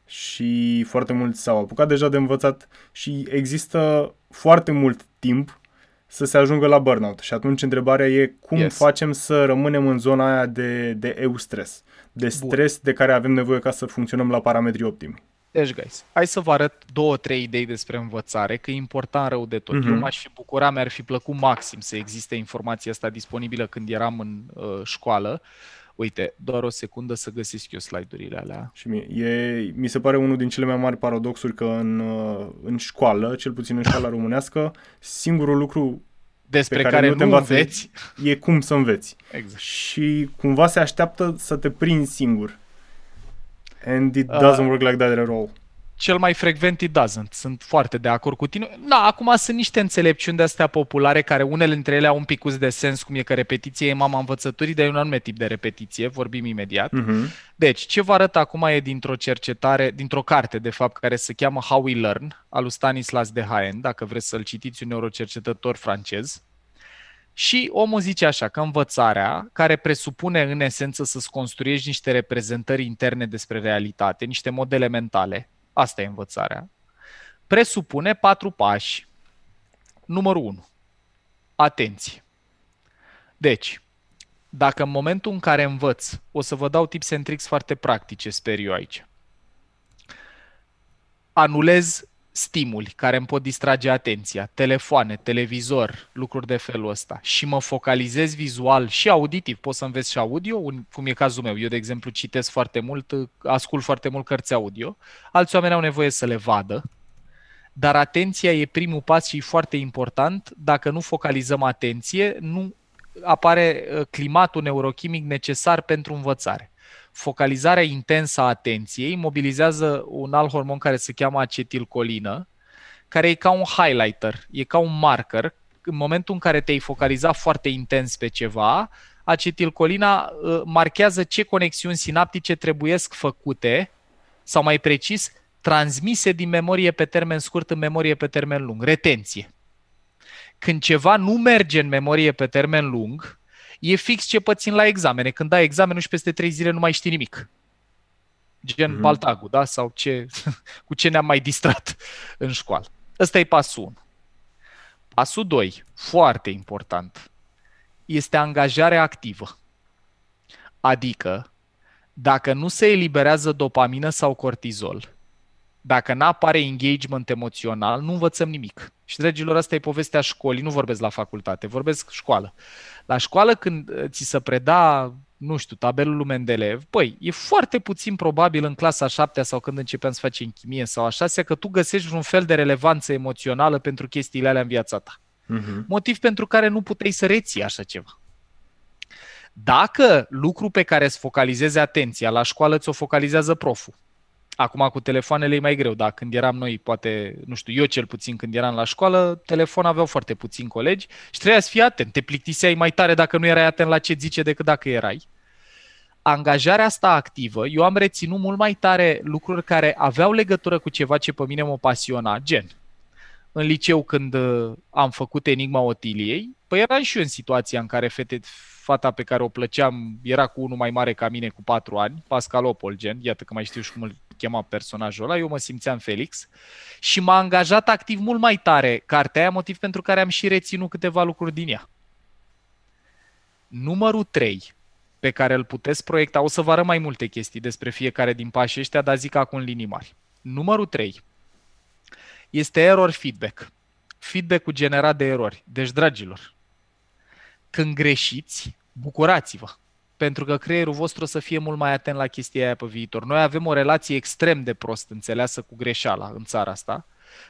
și foarte mulți s-au apucat deja de învățat și există foarte mult timp să se ajungă la burnout. Și atunci întrebarea e cum yes. facem să rămânem în zona aia de, de eu-stres, de stres Bun. de care avem nevoie ca să funcționăm la parametri optimi. Deci, guys, hai să vă arăt două, trei idei despre învățare, că e important rău de tot. Mm-hmm. Eu m-aș fi bucurat, mi-ar fi plăcut maxim să existe informația asta disponibilă când eram în uh, școală. Uite, doar o secundă să găsesc eu slide-urile alea. Și mie, e, mi se pare unul din cele mai mari paradoxuri că în, uh, în școală, cel puțin în școala românească, singurul lucru despre care, care nu, te nu înveți e cum să înveți. Exact. Și cumva se așteaptă să te prinzi singur. And it doesn't uh, work like that at all cel mai frecvent it doesn't. Sunt foarte de acord cu tine. Da, acum sunt niște înțelepciuni de astea populare care unele dintre ele au un pic de sens, cum e că repetiție e mama învățăturii, dar e un anume tip de repetiție, vorbim imediat. Uh-huh. Deci, ce vă arăt acum e dintr-o cercetare, dintr-o carte, de fapt, care se cheamă How We Learn, al lui Stanislas de Haen, dacă vreți să-l citiți, un neurocercetător francez. Și omul zice așa, că învățarea, care presupune în esență să-ți construiești niște reprezentări interne despre realitate, niște modele mentale, Asta e învățarea. Presupune patru pași. Numărul 1. Atenție. Deci, dacă în momentul în care învăț, o să vă dau tips and tricks foarte practice, sper eu aici. Anulez stimuli care îmi pot distrage atenția, telefoane, televizor, lucruri de felul ăsta. Și mă focalizez vizual și auditiv, pot să înveți și audio, cum e cazul meu. Eu, de exemplu, citesc foarte mult, ascult foarte mult cărți audio, alți oameni au nevoie să le vadă, dar atenția e primul pas și e foarte important. Dacă nu focalizăm atenție, nu apare uh, climatul neurochimic necesar pentru învățare focalizarea intensă a atenției mobilizează un alt hormon care se cheamă acetilcolină, care e ca un highlighter, e ca un marker. În momentul în care te-ai focalizat foarte intens pe ceva, acetilcolina uh, marchează ce conexiuni sinaptice trebuiesc făcute, sau mai precis, transmise din memorie pe termen scurt în memorie pe termen lung, retenție. Când ceva nu merge în memorie pe termen lung, E fix ce pățin la examene. Când dai examenul și peste trei zile nu mai știi nimic. Gen mm-hmm. baltagul, da? Sau ce, cu ce ne-am mai distrat în școală. Ăsta e pasul 1. Pasul 2, foarte important, este angajarea activă. Adică, dacă nu se eliberează dopamină sau cortizol, dacă nu apare engagement emoțional, nu învățăm nimic. Și, dragilor, asta e povestea școlii, nu vorbesc la facultate, vorbesc școală. La școală, când uh, ți se preda, nu știu, tabelul lui Mendeleev, păi, e foarte puțin probabil în clasa 7 sau când începeam să facem chimie sau a 6 că tu găsești un fel de relevanță emoțională pentru chestiile alea în viața ta. Uh-huh. Motiv pentru care nu puteai să reții așa ceva. Dacă lucru pe care îți focalizezi atenția la școală ți-o focalizează proful, Acum cu telefoanele e mai greu, dar când eram noi, poate, nu știu, eu cel puțin când eram la școală, telefon aveau foarte puțini colegi și trebuia să fii atent. Te plictiseai mai tare dacă nu erai atent la ce zice decât dacă erai. Angajarea asta activă, eu am reținut mult mai tare lucruri care aveau legătură cu ceva ce pe mine mă pasiona, gen în liceu când uh, am făcut Enigma Otiliei, păi eram și eu în situația în care fete, fata pe care o plăceam era cu unul mai mare ca mine cu patru ani, Pascal Opol, gen, iată că mai știu și cum îl chema personajul ăla, eu mă simțeam Felix și m-a angajat activ mult mai tare cartea aia, motiv pentru care am și reținut câteva lucruri din ea. Numărul 3 pe care îl puteți proiecta, o să vă arăt mai multe chestii despre fiecare din pașii ăștia, dar zic acum în linii mari. Numărul 3 este error feedback. Feedback-ul generat de erori. Deci, dragilor, când greșiți, bucurați-vă. Pentru că creierul vostru o să fie mult mai atent la chestia aia pe viitor. Noi avem o relație extrem de prost înțeleasă cu greșeala în țara asta.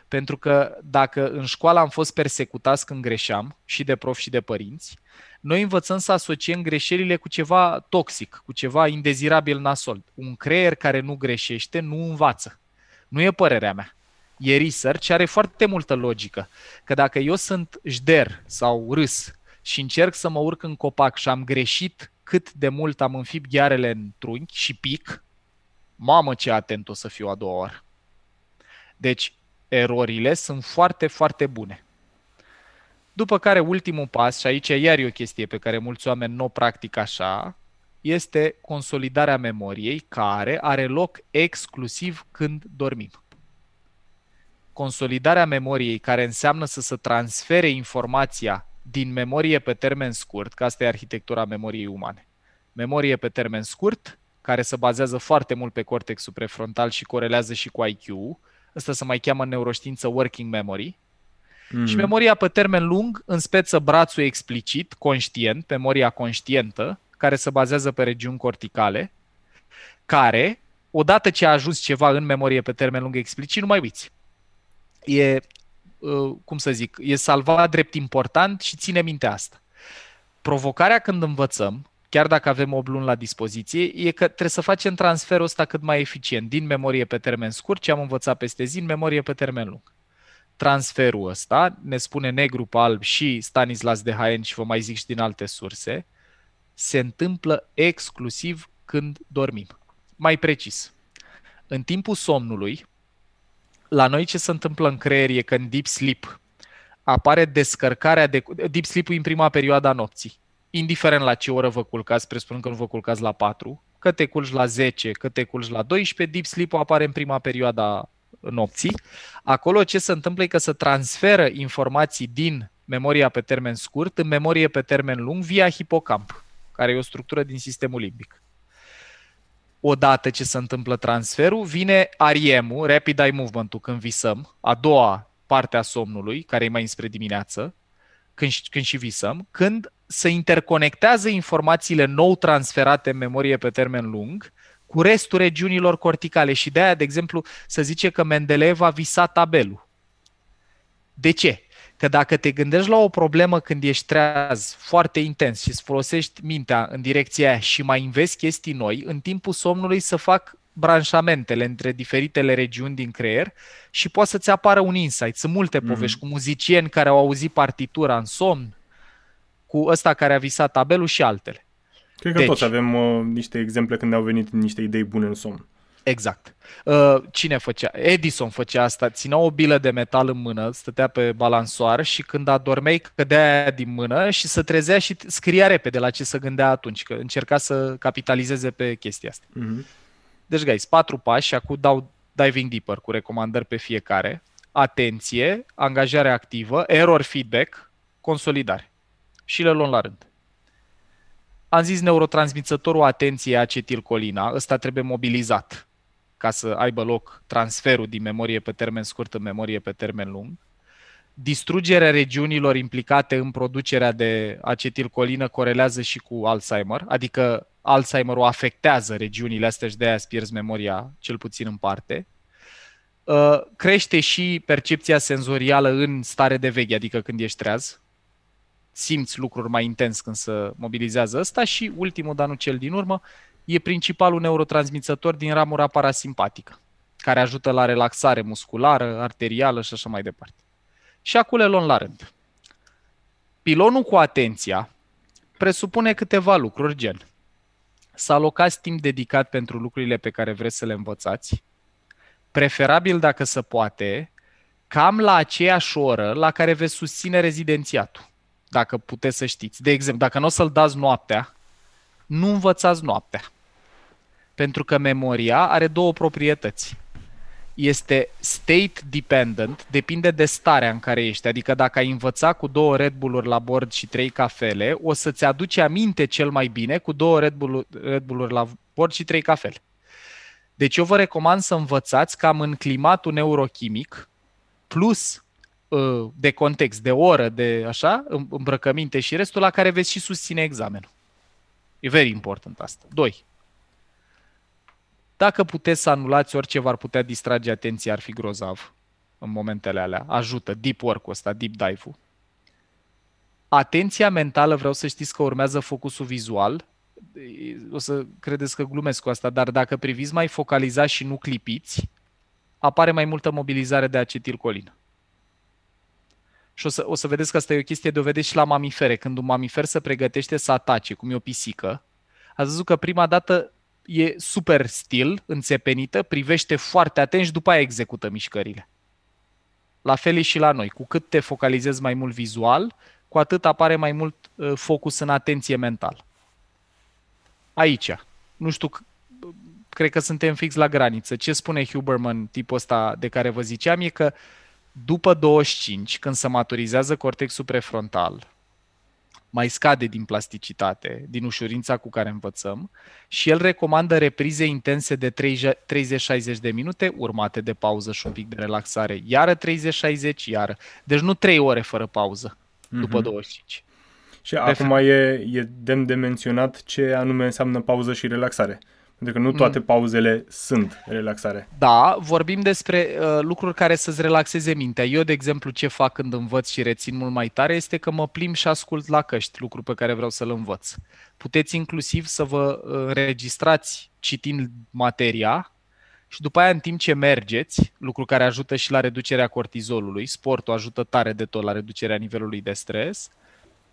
Pentru că dacă în școală am fost persecutați când greșeam, și de prof și de părinți, noi învățăm să asociem greșelile cu ceva toxic, cu ceva indezirabil nasol. Un creier care nu greșește nu învață. Nu e părerea mea. E research, are foarte multă logică. Că dacă eu sunt jder sau râs și încerc să mă urc în copac și am greșit cât de mult am înfipt ghearele în trunchi și pic, mamă ce atent o să fiu a doua oară. Deci, erorile sunt foarte, foarte bune. După care ultimul pas, și aici iar e o chestie pe care mulți oameni nu o practică așa, este consolidarea memoriei care are loc exclusiv când dormim. Consolidarea memoriei care înseamnă să se transfere informația din memorie pe termen scurt, că asta e arhitectura memoriei umane. Memorie pe termen scurt, care se bazează foarte mult pe cortexul prefrontal și corelează și cu IQ. Asta se mai cheamă în neuroștiință working memory. Mm-hmm. Și memoria pe termen lung în speță brațul explicit, conștient, memoria conștientă, care se bazează pe regiuni corticale, care, odată ce a ajuns ceva în memorie pe termen lung explicit, nu mai uiți. E, uh, cum să zic, e salvat drept important și ține minte asta. Provocarea când învățăm, chiar dacă avem 8 luni la dispoziție, e că trebuie să facem transferul ăsta cât mai eficient, din memorie pe termen scurt, ce am învățat peste zi, în memorie pe termen lung transferul ăsta, ne spune negru pe alb și Stanislas de Haen și vă mai zic și din alte surse, se întâmplă exclusiv când dormim. Mai precis, în timpul somnului, la noi ce se întâmplă în creier e că în deep sleep apare descărcarea de... Deep sleep în prima perioadă a nopții. Indiferent la ce oră vă culcați, presupun că nu vă culcați la 4, că te culci la 10, că te culci la 12, deep sleep apare în prima perioadă a nopții, acolo ce se întâmplă e că se transferă informații din memoria pe termen scurt în memorie pe termen lung via hipocamp, care e o structură din sistemul limbic. Odată ce se întâmplă transferul, vine REM-ul, Rapid Eye Movement-ul, când visăm, a doua parte a somnului, care e mai înspre dimineață, când, când și visăm, când se interconectează informațiile nou transferate în memorie pe termen lung cu restul regiunilor corticale și de aia, de exemplu, să zice că Mendeleev a visat tabelul. De ce? Că dacă te gândești la o problemă când ești treaz foarte intens și îți folosești mintea în direcția aia și mai înveți chestii noi, în timpul somnului să fac branșamentele între diferitele regiuni din creier și poate să-ți apară un insight. Sunt multe mm-hmm. povești cu muzicieni care au auzit partitura în somn, cu ăsta care a visat tabelul și altele. Cred că deci, toți avem uh, niște exemple când au venit niște idei bune în somn. Exact. Uh, cine făcea? Edison făcea asta. Ținea o bilă de metal în mână, stătea pe balansoar și când adormeai cădea aia din mână și se trezea și scria repede la ce să gândea atunci, că încerca să capitalizeze pe chestia asta. Uh-huh. Deci, guys, patru pași, acum dau diving deeper cu recomandări pe fiecare. Atenție, angajare activă, error feedback, consolidare. Și le luăm la rând. Am zis neurotransmițătorul atenției acetilcolina, ăsta trebuie mobilizat ca să aibă loc transferul din memorie pe termen scurt în memorie pe termen lung. Distrugerea regiunilor implicate în producerea de acetilcolină corelează și cu Alzheimer, adică Alzheimer-ul afectează regiunile astea și de aia îți pierzi memoria, cel puțin în parte. Uh, crește și percepția senzorială în stare de veche, adică când ești treaz, simți lucruri mai intens când se mobilizează ăsta și ultimul, dar nu cel din urmă, e principalul neurotransmițător din ramura parasimpatică, care ajută la relaxare musculară, arterială și așa mai departe. Și acum le luăm la rând. Pilonul cu atenția presupune câteva lucruri, gen să alocați timp dedicat pentru lucrurile pe care vreți să le învățați, preferabil dacă se poate, cam la aceeași oră la care veți susține rezidențiatul dacă puteți să știți. De exemplu, dacă nu o să-l dați noaptea, nu învățați noaptea. Pentru că memoria are două proprietăți. Este state dependent, depinde de starea în care ești. Adică dacă ai învățat cu două Red Bull-uri la bord și trei cafele, o să-ți aduce aminte cel mai bine cu două Red, Bull- Red Bull-uri la bord și trei cafele. Deci eu vă recomand să învățați cam în climatul neurochimic, plus uh, de context, de oră, de așa, îmbrăcăminte și restul la care veți și susține examenul. E very important asta. 2. Dacă puteți să anulați orice v-ar putea distrage atenția, ar fi grozav în momentele alea. Ajută, deep work-ul ăsta, deep dive-ul. Atenția mentală, vreau să știți că urmează focusul vizual. O să credeți că glumesc cu asta, dar dacă priviți mai focalizat și nu clipiți, apare mai multă mobilizare de acetilcolină. Și o să, o să vedeți că asta e o chestie de o vedeți și la mamifere. Când un mamifer se pregătește să atace, cum e o pisică, ați văzut că prima dată e super stil, înțepenită, privește foarte atent și după aia execută mișcările. La fel e și la noi. Cu cât te focalizezi mai mult vizual, cu atât apare mai mult uh, focus în atenție mental. Aici. Nu știu, cred că suntem fix la graniță. Ce spune Huberman, tipul ăsta de care vă ziceam, e că după 25, când se maturizează cortexul prefrontal, mai scade din plasticitate, din ușurința cu care învățăm și el recomandă reprize intense de 30-60 de minute, urmate de pauză și un pic de relaxare, iară 30-60, iară. Deci nu 3 ore fără pauză după mm-hmm. 25. Și Refer- acum e, e demn de menționat ce anume înseamnă pauză și relaxare. Pentru că nu toate mm. pauzele sunt relaxare. Da, vorbim despre uh, lucruri care să-ți relaxeze mintea. Eu, de exemplu, ce fac când învăț și rețin mult mai tare este că mă plim și ascult la căști, lucru pe care vreau să-l învăț. Puteți inclusiv să vă uh, înregistrați citind materia și după aia, în timp ce mergeți, lucru care ajută și la reducerea cortizolului, sportul ajută tare de tot la reducerea nivelului de stres,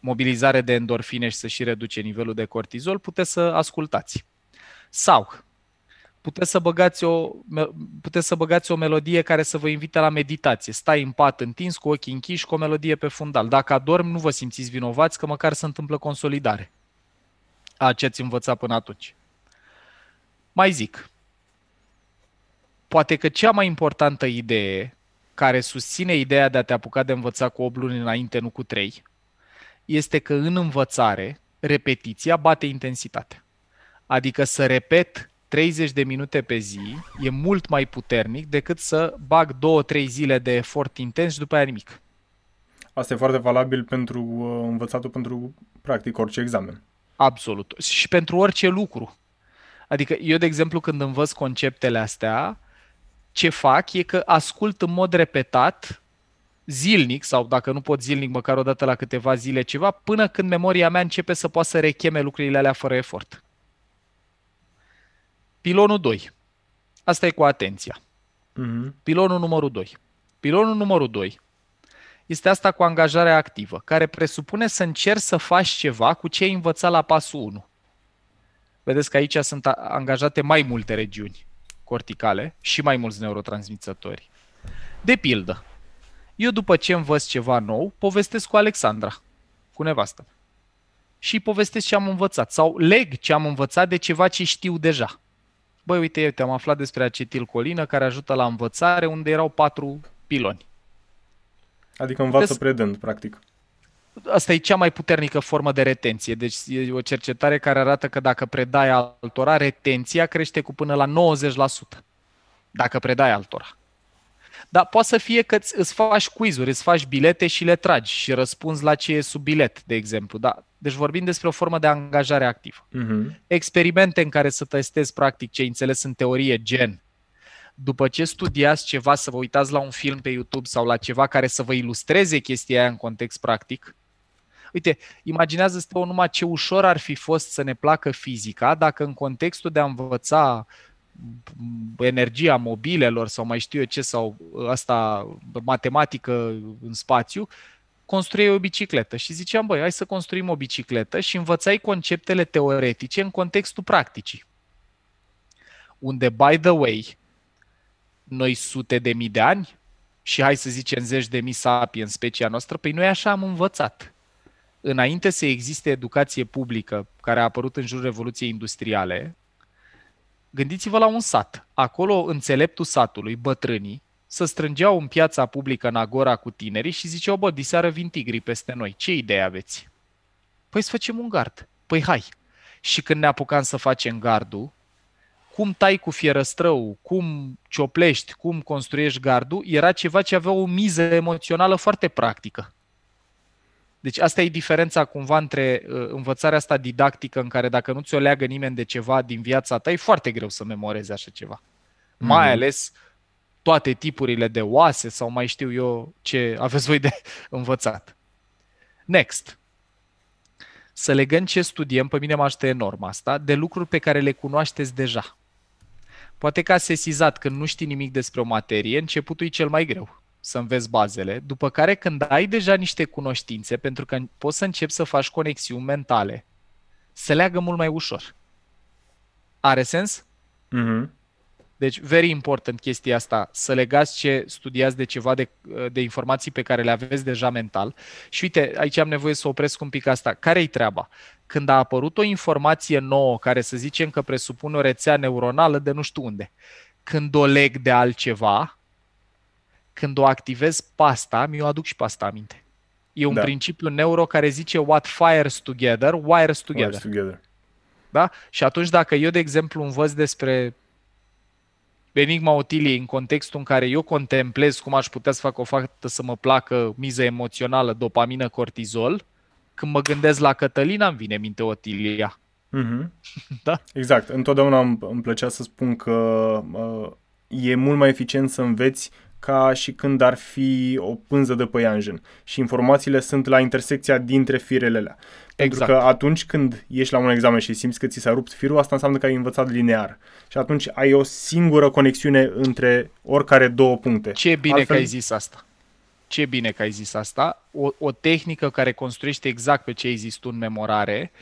mobilizare de endorfine și să și reduce nivelul de cortizol, puteți să ascultați. Sau puteți să băgați o, puteți să băgați o melodie care să vă invite la meditație. Stai în pat întins, cu ochii închiși, cu o melodie pe fundal. Dacă adormi, nu vă simțiți vinovați, că măcar se întâmplă consolidare a ce ați învățat până atunci. Mai zic, poate că cea mai importantă idee care susține ideea de a te apuca de învăța cu 8 luni înainte, nu cu 3, este că în învățare, repetiția bate intensitatea. Adică să repet 30 de minute pe zi e mult mai puternic decât să bag 2-3 zile de efort intens și după aia nimic. Asta e foarte valabil pentru uh, învățatul pentru practic orice examen. Absolut. Și pentru orice lucru. Adică eu, de exemplu, când învăț conceptele astea, ce fac e că ascult în mod repetat zilnic sau dacă nu pot zilnic, măcar o dată la câteva zile ceva, până când memoria mea începe să poată să recheme lucrurile alea fără efort. Pilonul 2. Asta e cu atenția. Uh-huh. Pilonul numărul 2. Pilonul numărul 2 este asta cu angajarea activă, care presupune să încerci să faci ceva cu ce ai învățat la pasul 1. Vedeți că aici sunt angajate mai multe regiuni corticale și mai mulți neurotransmițători. De pildă, eu după ce învăț ceva nou, povestesc cu Alexandra, cu nevastă. Și povestesc ce am învățat sau leg ce am învățat de ceva ce știu deja băi, uite, uite, am aflat despre acetilcolină care ajută la învățare, unde erau patru piloni. Adică învață Puteți... predând, practic. Asta e cea mai puternică formă de retenție. Deci e o cercetare care arată că dacă predai altora, retenția crește cu până la 90%. Dacă predai altora. Dar poate să fie că îți faci quizuri, îți faci bilete și le tragi și răspunzi la ce e sub bilet, de exemplu. Da? Deci vorbim despre o formă de angajare activă. Uh-huh. Experimente în care să testezi practic ce înțeles în teorie, gen după ce studiați ceva, să vă uitați la un film pe YouTube sau la ceva care să vă ilustreze chestia aia în context practic. Uite, imaginează-te o numai ce ușor ar fi fost să ne placă fizica dacă în contextul de a învăța energia mobilelor sau mai știu eu ce, sau asta matematică în spațiu, construiei o bicicletă și ziceam, băi, hai să construim o bicicletă și învățai conceptele teoretice în contextul practicii. Unde, by the way, noi sute de mii de ani și hai să zicem zeci de mii sapi în specia noastră, păi noi așa am învățat. Înainte să existe educație publică care a apărut în jurul Revoluției Industriale, Gândiți-vă la un sat. Acolo înțeleptul satului, bătrânii, să strângeau în piața publică în agora cu tinerii și ziceau, bă, diseară vin tigrii peste noi. Ce idee aveți? Păi să facem un gard. Păi hai. Și când ne apucam să facem gardul, cum tai cu fierăstrău, cum cioplești, cum construiești gardul, era ceva ce avea o miză emoțională foarte practică. Deci asta e diferența cumva între uh, învățarea asta didactică în care dacă nu ți-o leagă nimeni de ceva din viața ta, e foarte greu să memorezi așa ceva. Mm-hmm. Mai ales toate tipurile de oase sau mai știu eu ce aveți voi de învățat. Next. Să legăm ce studiem, pe mine mă ajută enorm asta, de lucruri pe care le cunoașteți deja. Poate că ați sesizat când nu știi nimic despre o materie, începutul e cel mai greu să înveți bazele, după care când ai deja niște cunoștințe, pentru că poți să începi să faci conexiuni mentale, se leagă mult mai ușor. Are sens? Mm-hmm. Deci, very important chestia asta, să legați ce studiați de ceva, de, de informații pe care le aveți deja mental. Și uite, aici am nevoie să opresc un pic asta. Care-i treaba? Când a apărut o informație nouă, care să zicem că presupune o rețea neuronală de nu știu unde, când o leg de altceva, când o activez pasta, mi-o aduc și pasta aminte. E un da. principiu neuro care zice what fires together, wires together. Wires together. Da? Și atunci dacă eu, de exemplu, învăț despre Enigma Otiliei în contextul în care eu contemplez cum aș putea să fac o fată să mă placă miză emoțională, dopamină, cortizol, când mă gândesc la Cătălina, îmi vine minte Otilia. Mm-hmm. da? Exact. Întotdeauna îmi, îmi plăcea să spun că uh, e mult mai eficient să înveți ca și când ar fi o pânză de păianjen și informațiile sunt la intersecția dintre firele alea. Pentru exact. că atunci când ești la un examen și simți că ți s-a rupt firul, asta înseamnă că ai învățat linear. Și atunci ai o singură conexiune între oricare două puncte. Ce bine Altfel... că ai zis asta. Ce bine că ai zis asta. O, o tehnică care construiește exact pe ce ai zis tu în memorare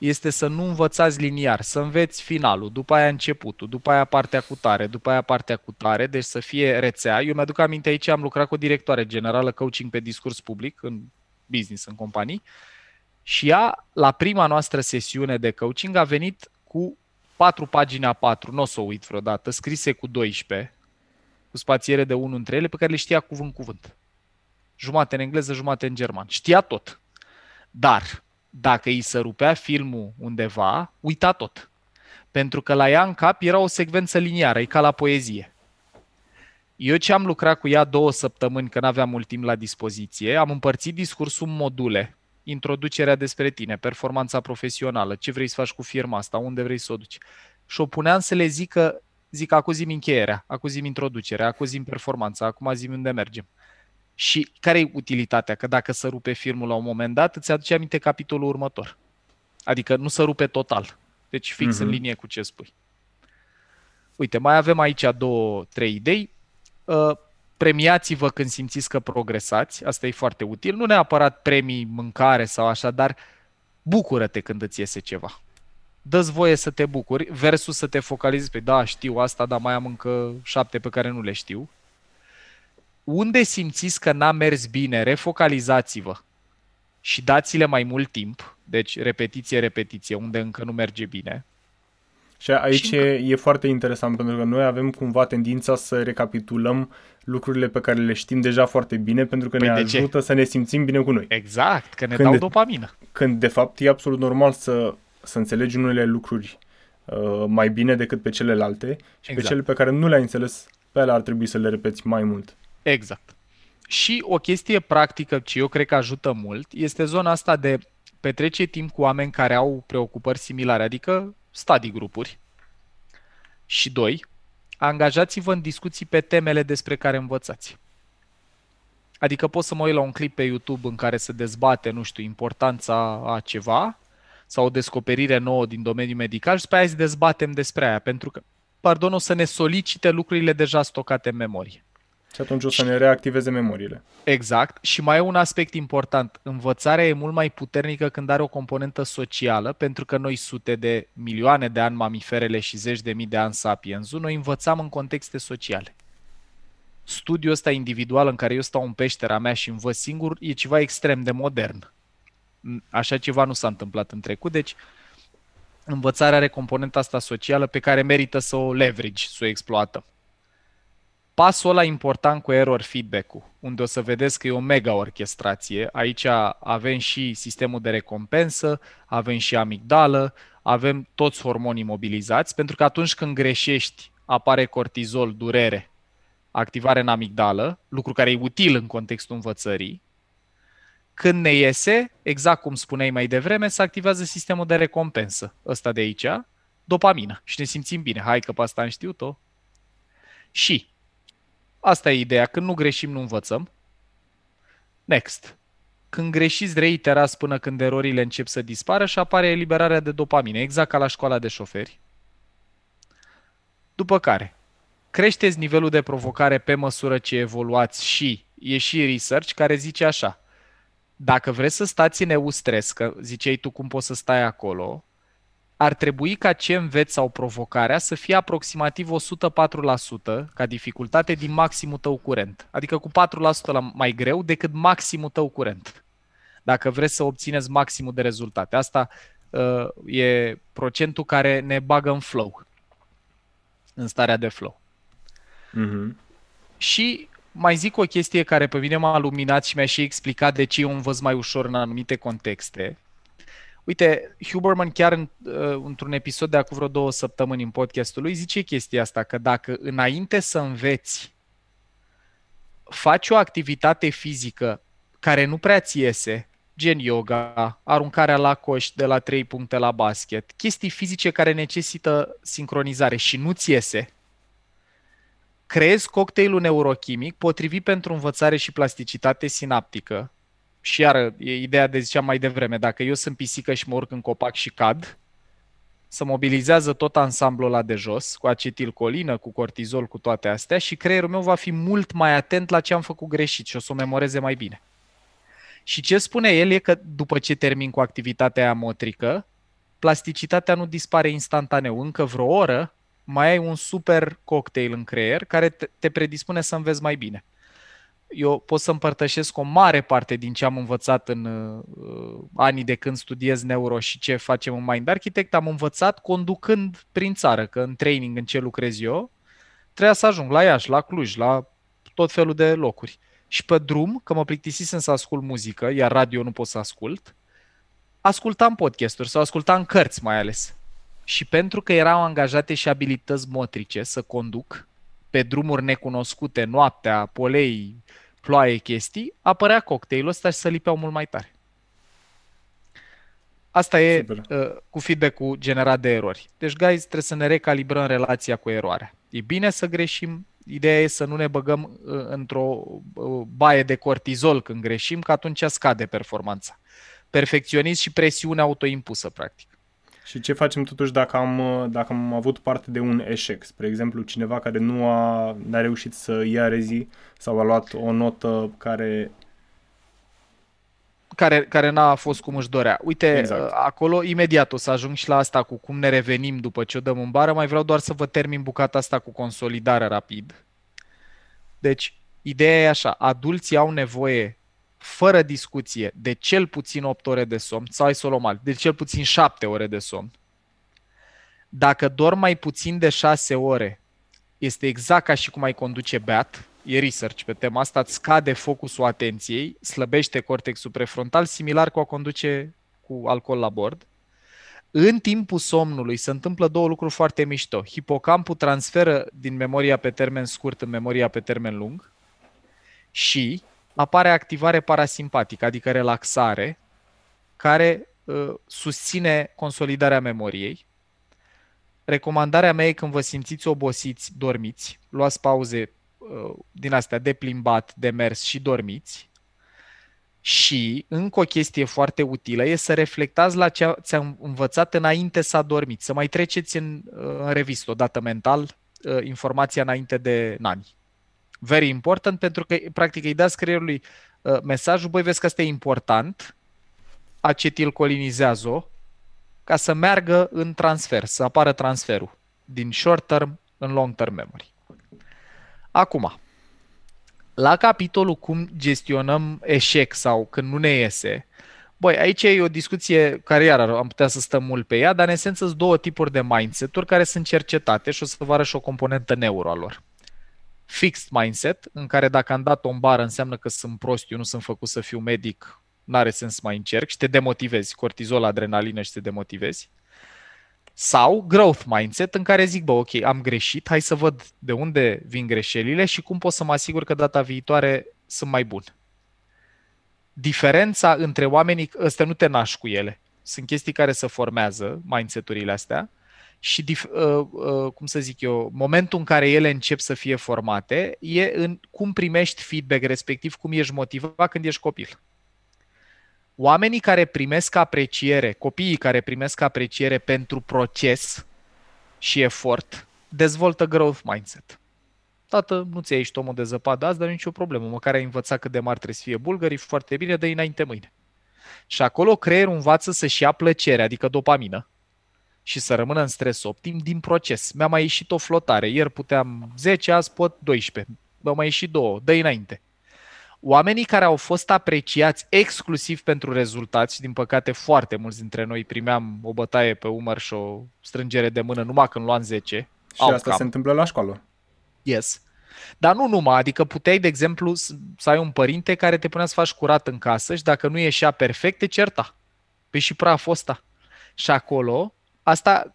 este să nu învățați liniar, să înveți finalul, după aia începutul, după aia partea cu tare, după aia partea cu tare, deci să fie rețea. Eu mi-aduc aminte aici, am lucrat cu o directoare generală coaching pe discurs public în business, în companii și ea, la prima noastră sesiune de coaching, a venit cu patru pagini a patru, nu o să o uit vreodată, scrise cu 12, cu spațiere de unul între ele, pe care le știa cuvânt-cuvânt. Jumate în engleză, jumate în german. Știa tot. Dar dacă îi se rupea filmul undeva, uita tot. Pentru că la ea în cap era o secvență liniară, e ca la poezie. Eu ce am lucrat cu ea două săptămâni, că n-aveam mult timp la dispoziție, am împărțit discursul în module. Introducerea despre tine, performanța profesională, ce vrei să faci cu firma asta, unde vrei să o duci. Și o puneam să le zică, zic, acuzim încheierea, acuzim introducerea, acuzim performanța, acum zim unde mergem. Și care e utilitatea? Că dacă se rupe filmul la un moment dat, îți aduce aminte capitolul următor. Adică nu se rupe total. Deci fix uh-huh. în mhm. linie cu ce spui. Uite, mai avem aici două, trei idei. Uh, premiați-vă când simțiți că progresați. Asta e foarte util. Nu neapărat premii, mâncare sau așa, dar bucură-te când îți iese ceva. Dă-ți voie să te bucuri versus să te focalizezi pe da, știu asta, dar mai am încă șapte pe care nu le știu unde simțiți că n-a mers bine, refocalizați-vă și dați-le mai mult timp, deci repetiție, repetiție, unde încă nu merge bine. Și aici și e, e foarte interesant pentru că noi avem cumva tendința să recapitulăm lucrurile pe care le știm deja foarte bine pentru că păi ne ajută ce? să ne simțim bine cu noi. Exact, că ne când dau de, dopamină. Când de fapt e absolut normal să, să înțelegi unele lucruri uh, mai bine decât pe celelalte și exact. pe cele pe care nu le-ai înțeles, pe ele ar trebui să le repeți mai mult. Exact. Și o chestie practică ce eu cred că ajută mult este zona asta de petrece timp cu oameni care au preocupări similare, adică study grupuri. Și doi, angajați-vă în discuții pe temele despre care învățați. Adică pot să mă uit la un clip pe YouTube în care se dezbate, nu știu, importanța a ceva sau o descoperire nouă din domeniul medical și după aia dezbatem despre aia, pentru că, pardon, o să ne solicite lucrurile deja stocate în memorie. Și atunci o să ne reactiveze memoriile. Exact. Și mai e un aspect important. Învățarea e mult mai puternică când are o componentă socială, pentru că noi sute de milioane de ani mamiferele și zeci de mii de ani sapiensul, noi învățam în contexte sociale. Studiul ăsta individual în care eu stau în peștera mea și învăț singur e ceva extrem de modern. Așa ceva nu s-a întâmplat în trecut, deci învățarea are componenta asta socială pe care merită să o leverage, să o exploatăm. Pasul ăla important cu error feedback-ul, unde o să vedeți că e o mega orchestrație. Aici avem și sistemul de recompensă, avem și amigdală, avem toți hormonii mobilizați, pentru că atunci când greșești apare cortizol, durere, activare în amigdală, lucru care e util în contextul învățării. Când ne iese, exact cum spuneai mai devreme, se activează sistemul de recompensă, ăsta de aici, dopamină și ne simțim bine. Hai că pe asta am știut-o. Și asta e ideea, când nu greșim, nu învățăm. Next. Când greșiți, reiterați până când erorile încep să dispară și apare eliberarea de dopamină, exact ca la școala de șoferi. După care, creșteți nivelul de provocare pe măsură ce evoluați și e și research care zice așa. Dacă vreți să stați în eustres, că ziceai tu cum poți să stai acolo, ar trebui ca ce înveți sau provocarea să fie aproximativ 104% ca dificultate din maximul tău curent. Adică cu 4% la mai greu decât maximul tău curent. Dacă vreți să obțineți maximul de rezultate. Asta uh, e procentul care ne bagă în flow. În starea de flow. Mm-hmm. Și mai zic o chestie care pe mine m-a luminat și mi-a și explicat de ce eu învăț mai ușor în anumite contexte. Uite, Huberman chiar în, uh, într-un episod de acum vreo două săptămâni în podcastul lui zice chestia asta, că dacă înainte să înveți faci o activitate fizică care nu prea ți iese, gen yoga, aruncarea la coș de la 3 puncte la basket, chestii fizice care necesită sincronizare și nu ți iese, creezi cocktailul neurochimic potrivit pentru învățare și plasticitate sinaptică. Și iar e ideea de ziceam mai devreme, dacă eu sunt pisică și mă urc în copac și cad, să mobilizează tot ansamblul ăla de jos, cu acetilcolină, cu cortizol, cu toate astea și creierul meu va fi mult mai atent la ce am făcut greșit și o să o memoreze mai bine. Și ce spune el e că după ce termin cu activitatea aia motrică, plasticitatea nu dispare instantaneu. Încă vreo oră mai ai un super cocktail în creier care te predispune să înveți mai bine. Eu pot să împărtășesc o mare parte din ce am învățat în uh, anii de când studiez neuro și ce facem în Mind Architect, am învățat conducând prin țară, că în training în ce lucrez eu, trebuia să ajung la Iași, la Cluj, la tot felul de locuri. Și pe drum, că mă plictisisem să ascult muzică, iar radio nu pot să ascult, ascultam podcasturi sau ascultam cărți mai ales. Și pentru că erau angajate și abilități motrice să conduc pe drumuri necunoscute, noaptea, polei, ploaie, chestii, apărea cocktailul ăsta și să lipeau mult mai tare. Asta e uh, cu feedback-ul generat de erori. Deci, guys, trebuie să ne recalibrăm relația cu eroarea. E bine să greșim, ideea e să nu ne băgăm uh, într-o uh, baie de cortizol când greșim, că atunci scade performanța. Perfecționism și presiune autoimpusă, practic. Și ce facem totuși dacă am, dacă am avut parte de un eșec? Spre exemplu, cineva care nu a, n-a reușit să ia rezi sau a luat o notă care care, care n-a fost cum își dorea. Uite, exact. acolo imediat o să ajung și la asta cu cum ne revenim după ce o dăm în bară. Mai vreau doar să vă termin bucata asta cu consolidarea rapid. Deci, ideea e așa, adulții au nevoie fără discuție, de cel puțin 8 ore de somn, sau ai să o luăm de cel puțin 7 ore de somn. Dacă dorm mai puțin de 6 ore, este exact ca și cum ai conduce beat, e research pe tema asta, îți scade focusul atenției, slăbește cortexul prefrontal, similar cu a conduce cu alcool la bord. În timpul somnului se întâmplă două lucruri foarte mișto. Hipocampul transferă din memoria pe termen scurt în memoria pe termen lung și apare activare parasimpatică, adică relaxare, care uh, susține consolidarea memoriei. Recomandarea mea e când vă simțiți obosiți, dormiți, luați pauze uh, din astea de plimbat, de mers și dormiți. Și, încă o chestie foarte utilă, e să reflectați la ce ți-am învățat înainte să adormiți, să mai treceți în, uh, în revistă odată mental uh, informația înainte de nani very important, pentru că, practic, îi dați creierului uh, mesajul, băi, vezi că asta e important, acetilcolinizează-o, ca să meargă în transfer, să apară transferul din short term în long term memory. Acum, la capitolul cum gestionăm eșec sau când nu ne iese, Băi, aici e o discuție care iar am putea să stăm mult pe ea, dar în esență sunt două tipuri de mindset-uri care sunt cercetate și o să vă arăt și o componentă neuro a lor. Fixed mindset, în care dacă am dat o bară înseamnă că sunt prost, eu nu sunt făcut să fiu medic, n-are sens să mai încerc și te demotivezi, cortizol, adrenalină și te demotivezi. Sau growth mindset în care zic, bă, ok, am greșit, hai să văd de unde vin greșelile și cum pot să mă asigur că data viitoare sunt mai bun. Diferența între oamenii, ăstea nu te naști cu ele, sunt chestii care se formează, mindset-urile astea, și, uh, uh, cum să zic eu, momentul în care ele încep să fie formate e în cum primești feedback, respectiv cum ești motivat când ești copil oamenii care primesc apreciere, copiii care primesc apreciere pentru proces și efort, dezvoltă growth mindset. Tată, nu ți-ai ieșit omul de zăpadă azi, dar nu nicio problemă. Măcar ai învățat cât de mari trebuie să fie bulgării, foarte bine, dă înainte mâine. Și acolo creierul învață să-și ia plăcere, adică dopamină, și să rămână în stres optim din proces. Mi-a mai ieșit o flotare. Ieri puteam 10, azi pot 12. Mi-a mai ieșit 2. Dă înainte oamenii care au fost apreciați exclusiv pentru rezultați, și din păcate foarte mulți dintre noi primeam o bătaie pe umăr și o strângere de mână numai când luam 10. Și asta cam. se întâmplă la școală. Yes. Dar nu numai, adică puteai, de exemplu, să ai un părinte care te punea să faci curat în casă și dacă nu ieșea perfect, te certa. Păi și praf ăsta. Și acolo, asta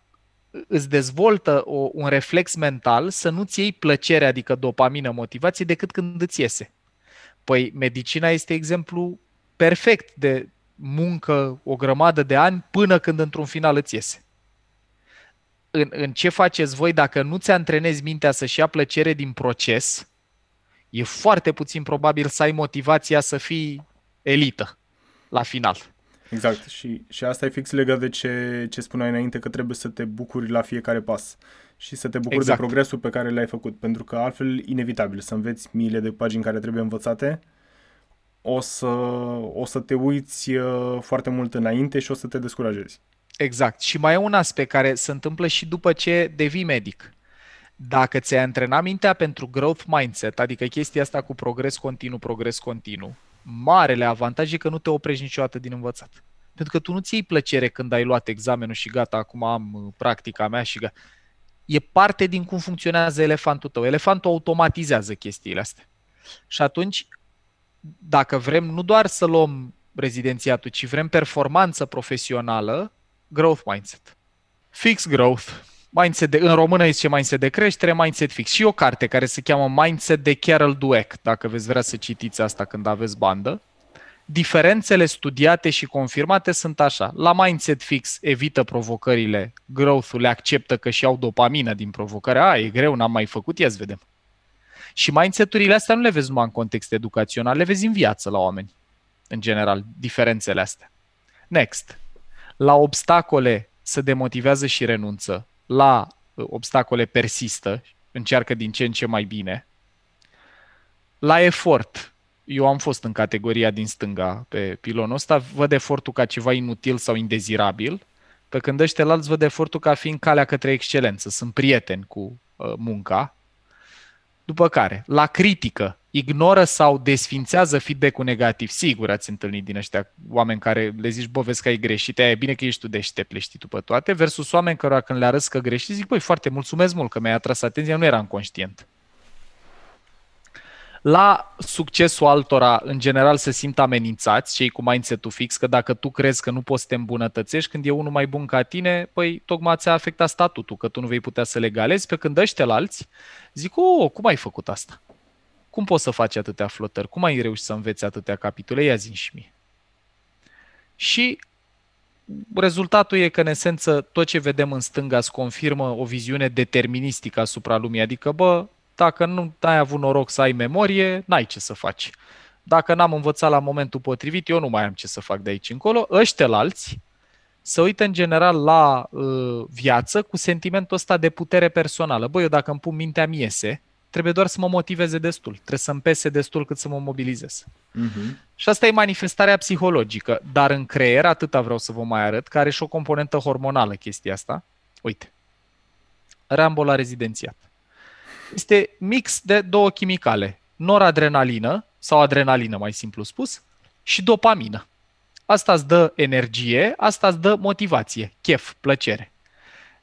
îți dezvoltă o, un reflex mental să nu-ți iei plăcere, adică dopamină, motivație, decât când îți iese. Păi medicina este exemplu perfect de muncă o grămadă de ani până când într-un final îți iese. În, în ce faceți voi dacă nu ți antrenezi mintea să-și ia plăcere din proces, e foarte puțin probabil să ai motivația să fii elită la final. Exact. Și, și asta e fix legat de ce, ce spuneai înainte, că trebuie să te bucuri la fiecare pas și să te bucuri exact. de progresul pe care l-ai făcut, pentru că altfel, inevitabil, să înveți miile de pagini care trebuie învățate, o să, o să te uiți uh, foarte mult înainte și o să te descurajezi. Exact. Și mai e un aspect care se întâmplă și după ce devii medic. Dacă ți-ai antrenat mintea pentru growth mindset, adică chestia asta cu progres continuu, progres continuu, marele avantaj e că nu te oprești niciodată din învățat. Pentru că tu nu ți iei plăcere când ai luat examenul și gata, acum am uh, practica mea și gata e parte din cum funcționează elefantul tău. Elefantul automatizează chestiile astea. Și atunci, dacă vrem nu doar să luăm rezidențiatul, ci vrem performanță profesională, growth mindset. Fix growth. Mindset de, în română zice mindset de creștere, mindset fix. Și o carte care se cheamă Mindset de Carol Dweck, dacă veți vrea să citiți asta când aveți bandă. Diferențele studiate și confirmate sunt așa. La mindset fix evită provocările, growth-ul le acceptă că și au dopamină din provocare. A, e greu, n-am mai făcut, ia vedem. Și mindset-urile astea nu le vezi numai în context educațional, le vezi în viață la oameni, în general, diferențele astea. Next. La obstacole se demotivează și renunță. La uh, obstacole persistă, încearcă din ce în ce mai bine. La efort eu am fost în categoria din stânga pe pilonul ăsta, văd efortul ca ceva inutil sau indezirabil, pe când ăștia alți văd efortul ca fiind calea către excelență, sunt prieteni cu uh, munca. După care, la critică, ignoră sau desfințează feedback-ul negativ. Sigur ați întâlnit din ăștia oameni care le zici, bă, vezi că ai greșit, e bine că ești tu deștept, le știi tu pe toate, versus oameni care când le arăți că greșit, zic, băi, foarte mulțumesc mult că mi-ai atras atenția, nu eram conștient la succesul altora, în general, se simt amenințați, cei cu mindset-ul fix, că dacă tu crezi că nu poți să te îmbunătățești, când e unul mai bun ca tine, păi tocmai ți-a afectat statutul, că tu nu vei putea să legalezi, pe când ăștia alți zic, oh, cum ai făcut asta? Cum poți să faci atâtea flotări? Cum ai reușit să înveți atâtea capitole? Ia zi și mie. Și rezultatul e că, în esență, tot ce vedem în stânga îți confirmă o viziune deterministică asupra lumii. Adică, bă, dacă nu ai avut noroc să ai memorie, n-ai ce să faci. Dacă n-am învățat la momentul potrivit, eu nu mai am ce să fac de aici încolo. Ăștia alți să uită în general la uh, viață cu sentimentul ăsta de putere personală. Băi, eu dacă îmi pun mintea mi iese, trebuie doar să mă motiveze destul. Trebuie să-mi pese destul cât să mă mobilizez. Uh-huh. Și asta e manifestarea psihologică. Dar în creier, atâta vreau să vă mai arăt, că are și o componentă hormonală chestia asta. Uite. Rambo la rezidențiat este mix de două chimicale, noradrenalină sau adrenalină, mai simplu spus, și dopamină. Asta îți dă energie, asta îți dă motivație, chef, plăcere.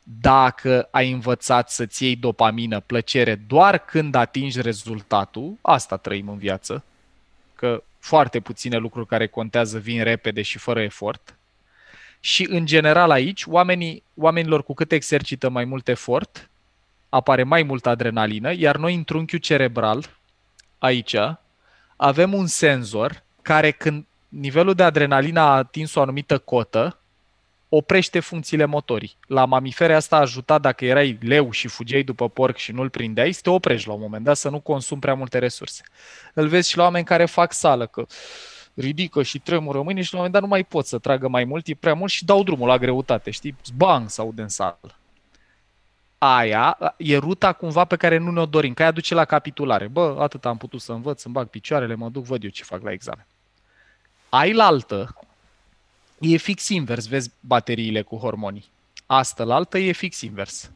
Dacă ai învățat să-ți iei dopamină, plăcere, doar când atingi rezultatul, asta trăim în viață, că foarte puține lucruri care contează vin repede și fără efort. Și în general aici, oamenii, oamenilor cu cât exercită mai mult efort, apare mai multă adrenalină, iar noi în trunchiul cerebral, aici, avem un senzor care când nivelul de adrenalină a atins o anumită cotă, oprește funcțiile motorii. La mamifere asta a ajutat dacă erai leu și fugeai după porc și nu-l prindeai, să te oprești la un moment dat, să nu consumi prea multe resurse. Îl vezi și la oameni care fac sală, că ridică și tremură mâine și la un moment dat nu mai pot să tragă mai mult, e prea mult și dau drumul la greutate, știi? Bang, sau în sală. Aia e ruta cumva pe care nu ne-o dorim, că aia duce la capitulare. Bă, atât am putut să învăț, îmi bag picioarele, mă duc, văd eu ce fac la examen. Ai la altă, e fix invers, vezi bateriile cu hormonii. Asta la altă e fix invers.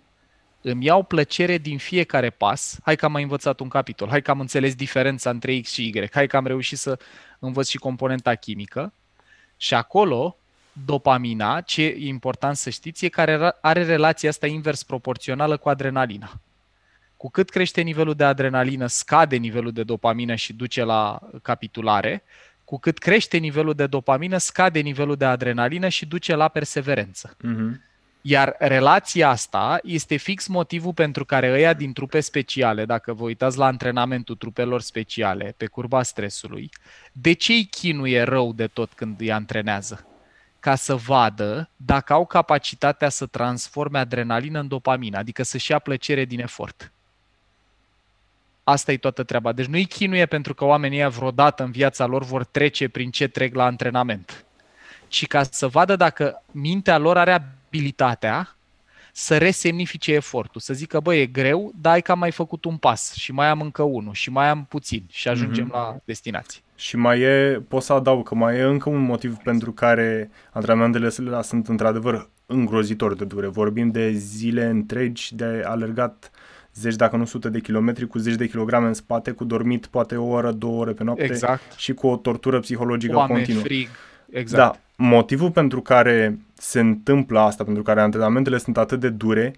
Îmi iau plăcere din fiecare pas. Hai că am mai învățat un capitol. Hai că am înțeles diferența între X și Y. Hai că am reușit să învăț și componenta chimică. Și acolo, dopamina, ce e important să știți, e care are relația asta invers proporțională cu adrenalina. Cu cât crește nivelul de adrenalină, scade nivelul de dopamină și duce la capitulare, cu cât crește nivelul de dopamină, scade nivelul de adrenalină și duce la perseverență. Uh-huh. Iar relația asta este fix motivul pentru care ăia din trupe speciale, dacă vă uitați la antrenamentul trupelor speciale, pe curba stresului, de ce îi chinuie rău de tot când îi antrenează? Ca să vadă dacă au capacitatea să transforme adrenalină în dopamină, adică să-și ia plăcere din efort. Asta e toată treaba. Deci nu-i chinuie pentru că oamenii ăia vreodată în viața lor vor trece prin ce trec la antrenament, ci ca să vadă dacă mintea lor are abilitatea să resemnifice efortul, să zică, băi, e greu, dar ai că am mai făcut un pas și mai am încă unul și mai am puțin și ajungem mm-hmm. la destinație. Și mai e, pot să adaug că mai e încă un motiv pentru care antrenamentele sunt într-adevăr îngrozitor de dure. Vorbim de zile întregi de alergat zeci, dacă nu sute de kilometri, cu zeci de kilograme în spate, cu dormit poate o oră, două ore pe noapte exact. și cu o tortură psihologică Oame, continuă. frig, exact. Da, motivul pentru care se întâmplă asta, pentru care antrenamentele sunt atât de dure,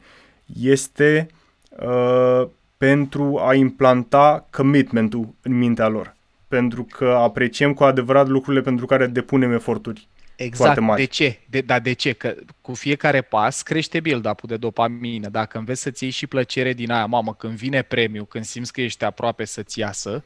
este uh, pentru a implanta commitmentul în mintea lor. Pentru că apreciem cu adevărat lucrurile pentru care depunem eforturi Exact. De ce? De, dar de ce? Că cu fiecare pas crește build-up-ul de dopamină. Dacă înveți să-ți iei și plăcere din aia, mamă, când vine premiu, când simți că ești aproape să-ți iasă,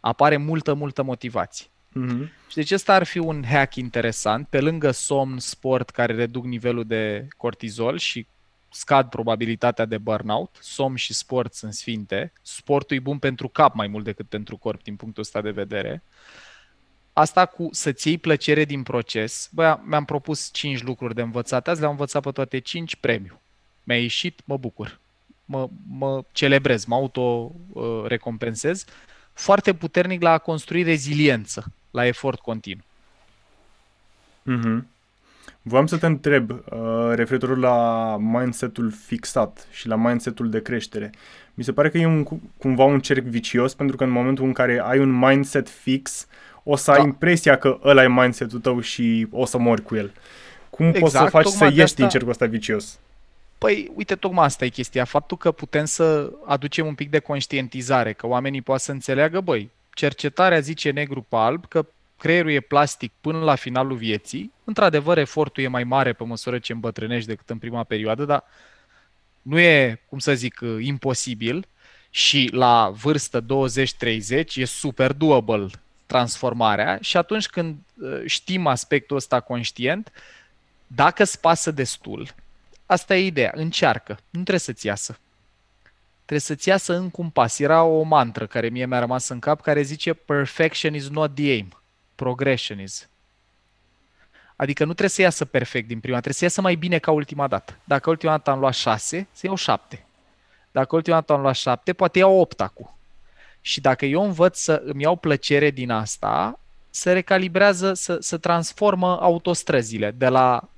apare multă, multă motivație. Mm-hmm. Și deci ăsta ar fi un hack interesant, pe lângă somn, sport care reduc nivelul de cortizol și scad probabilitatea de burnout. Somn și sport sunt sfinte. Sportul e bun pentru cap mai mult decât pentru corp din punctul ăsta de vedere. Asta cu să-ți iei plăcere din proces, bă, mi-am propus 5 lucruri de învățat, azi le-am învățat pe toate 5 premiu. Mi-a ieșit, mă bucur. Mă, mă celebrez, mă auto-recompensez. Uh, Foarte puternic la a construi reziliență, la efort continuu. Mm-hmm. Vreau să te întreb, uh, referitor la mindsetul fixat și la mindsetul de creștere. Mi se pare că e un, cumva un cerc vicios, pentru că în momentul în care ai un mindset fix, o să da. ai impresia că ăla e mindset-ul tău și o să mori cu el. Cum exact, poți să exact, faci să ieși asta... din cercul ăsta vicios? Păi, uite, tocmai asta e chestia. Faptul că putem să aducem un pic de conștientizare, că oamenii poate să înțeleagă, băi, cercetarea zice negru pe alb că creierul e plastic până la finalul vieții. Într-adevăr, efortul e mai mare pe măsură ce îmbătrânești decât în prima perioadă, dar nu e, cum să zic, imposibil și la vârstă 20-30 e super doable transformarea și atunci când uh, știm aspectul ăsta conștient, dacă îți pasă destul, asta e ideea, încearcă, nu trebuie să-ți iasă. Trebuie să-ți iasă în un pas. Era o mantră care mie mi-a rămas în cap care zice perfection is not the aim, progression is. Adică nu trebuie să iasă perfect din prima, trebuie să iasă mai bine ca ultima dată. Dacă ultima dată am luat șase, să iau șapte. Dacă ultima dată am luat șapte, poate iau opt acum. Și dacă eu învăț să îmi iau plăcere din asta, se recalibrează, să, să transformă autostrăzile de la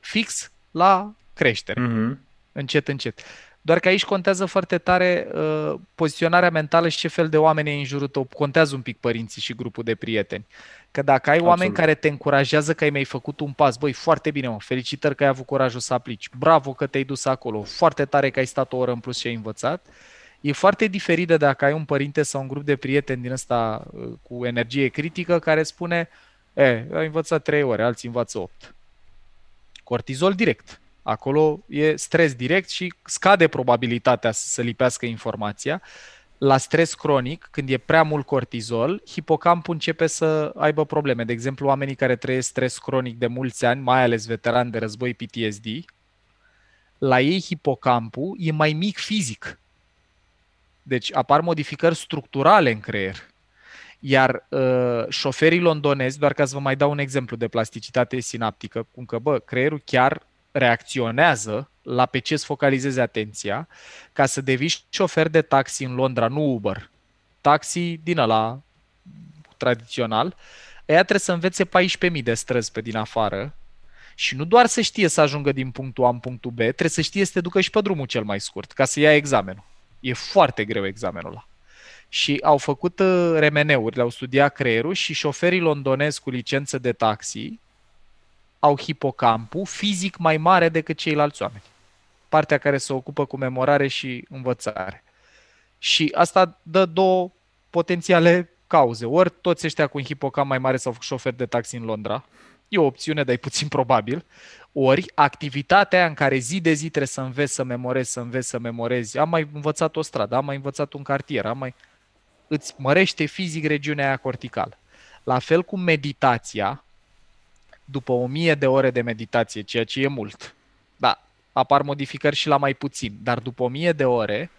fix la creștere. Mm-hmm. Încet, încet. Doar că aici contează foarte tare uh, poziționarea mentală și ce fel de oameni ai în jurul tău. Contează un pic părinții și grupul de prieteni. Că dacă ai Absolut. oameni care te încurajează că ai mai făcut un pas, băi, foarte bine, mă, felicitări că ai avut curajul să aplici, bravo că te-ai dus acolo, foarte tare că ai stat o oră în plus și ai învățat, e foarte diferit de dacă ai un părinte sau un grup de prieteni din ăsta uh, cu energie critică care spune, e, ai învățat 3 ore, alții învață 8. Cortizol direct. Acolo e stres direct și scade probabilitatea să se lipească informația la stres cronic, când e prea mult cortizol, hipocampul începe să aibă probleme. De exemplu, oamenii care trăiesc stres cronic de mulți ani, mai ales veterani de război PTSD, la ei hipocampul e mai mic fizic. Deci apar modificări structurale în creier. Iar uh, șoferii londonezi, doar ca să vă mai dau un exemplu de plasticitate sinaptică, cum că, bă, creierul chiar reacționează la pe ce îți focalizezi atenția, ca să devii șofer de taxi în Londra, nu Uber. Taxi din ăla tradițional, ea trebuie să învețe 14.000 de străzi pe din afară și nu doar să știe să ajungă din punctul A în punctul B, trebuie să știe să te ducă și pe drumul cel mai scurt, ca să ia examenul. E foarte greu examenul ăla. Și au făcut uh, remeneuri, le-au studiat creierul și șoferii londonezi cu licență de taxi au hipocampul fizic mai mare decât ceilalți oameni. Partea care se ocupă cu memorare și învățare. Și asta dă două potențiale cauze. Ori toți ăștia cu un hipocamp mai mare s-au făcut șoferi de taxi în Londra, e o opțiune, dar e puțin probabil, ori activitatea în care zi de zi trebuie să înveți să memorezi, să înveți să memorezi, am mai învățat o stradă, am mai învățat un cartier, am mai... îți mărește fizic regiunea aia corticală. La fel cum meditația, după o mie de ore de meditație, ceea ce e mult. Da, apar modificări și la mai puțin, dar după o mie de ore,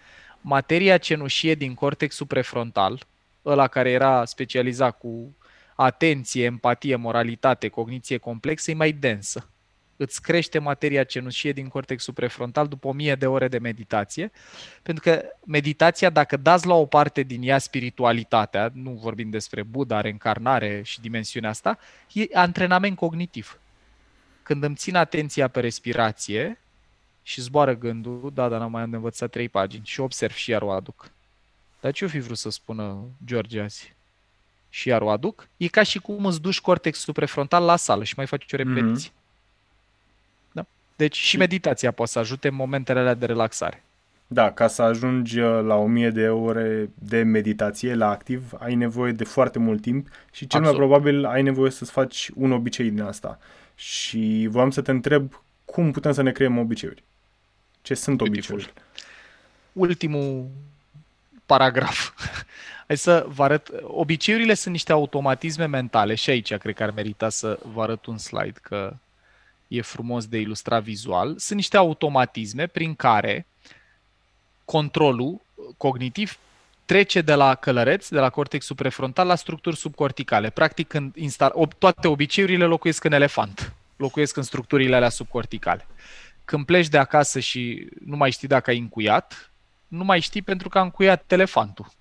materia cenușie din cortexul prefrontal, ăla care era specializat cu atenție, empatie, moralitate, cogniție complexă, e mai densă îți crește materia cenușie din cortexul prefrontal după 1000 de ore de meditație, pentru că meditația, dacă dați la o parte din ea spiritualitatea, nu vorbim despre Buddha, reîncarnare și dimensiunea asta, e antrenament cognitiv. Când îmi țin atenția pe respirație și zboară gândul, da, dar n-am mai am de învățat trei pagini și observ și iar o aduc. Dar ce-o fi vrut să spună George azi? Și iar o aduc? E ca și cum îți duci cortexul prefrontal la sală și mai faci o repetiție. Mm-hmm. Deci și meditația poate să ajute în momentele alea de relaxare. Da, ca să ajungi uh, la 1000 de ore de meditație la activ, ai nevoie de foarte mult timp și cel Absolut. mai probabil ai nevoie să-ți faci un obicei din asta. Și voiam să te întreb cum putem să ne creăm obiceiuri. Ce sunt obiceiuri? Ultimul paragraf. Hai să vă arăt. Obiceiurile sunt niște automatisme mentale și aici cred că ar merita să vă arăt un slide, că e frumos de ilustrat vizual, sunt niște automatisme prin care controlul cognitiv trece de la călăreț, de la cortexul prefrontal, la structuri subcorticale. Practic, când instal, toate obiceiurile locuiesc în elefant, locuiesc în structurile alea subcorticale. Când pleci de acasă și nu mai știi dacă ai încuiat, nu mai știi pentru că a încuiat elefantul.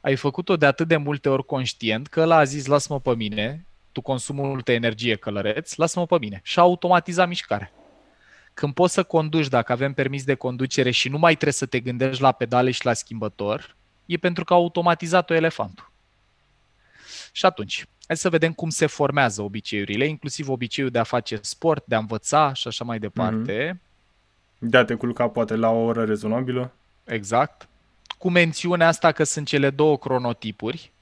Ai făcut-o de atât de multe ori conștient că ăla a zis, lasă-mă pe mine, tu consumi multă energie călăreț, lasă-mă pe mine. Și a automatizat mișcarea. Când poți să conduci, dacă avem permis de conducere și nu mai trebuie să te gândești la pedale și la schimbător, e pentru că a automatizat-o elefantul. Și atunci, hai să vedem cum se formează obiceiurile, inclusiv obiceiul de a face sport, de a învăța și așa mai departe. Mm-hmm. De a te culca poate la o oră rezonabilă. Exact. Cu mențiunea asta că sunt cele două cronotipuri,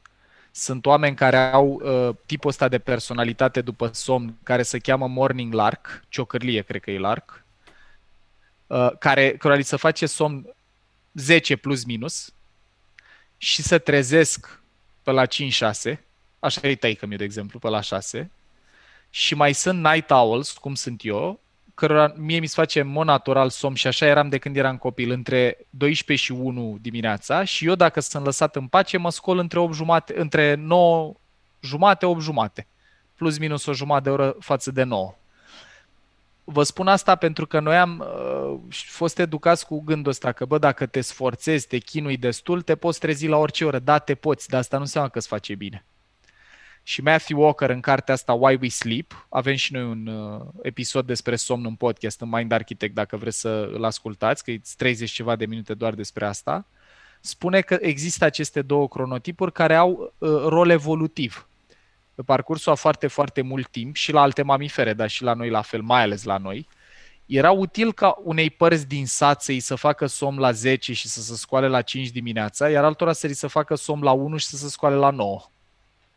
sunt oameni care au uh, tipul ăsta de personalitate după somn, care se cheamă Morning Lark, ciocârlie, cred că e Lark, uh, care, care li se face somn 10 plus minus și se trezesc pe la 5-6, așa e taică de exemplu, pe la 6, și mai sunt night owls, cum sunt eu, cărora mie mi se face în mod natural somn și așa eram de când eram copil, între 12 și 1 dimineața și eu dacă sunt lăsat în pace mă scol între 8 jumate, între 9 jumate, 8 jumate, plus minus o jumătate de oră față de 9. Vă spun asta pentru că noi am uh, fost educați cu gândul ăsta că, bă, dacă te sforțezi, te chinui destul, te poți trezi la orice oră. Da, te poți, dar asta nu înseamnă că îți face bine și Matthew Walker în cartea asta Why We Sleep. Avem și noi un uh, episod despre somn în podcast în Mind Architect dacă vreți să îl ascultați, că e 30 ceva de minute doar despre asta. Spune că există aceste două cronotipuri care au uh, rol evolutiv. pe parcursul a foarte, foarte mult timp și la alte mamifere, dar și la noi la fel, mai ales la noi, era util ca unei părți din sat să-i să facă somn la 10 și să se scoale la 5 dimineața, iar altora să-i să facă somn la 1 și să se scoale la 9.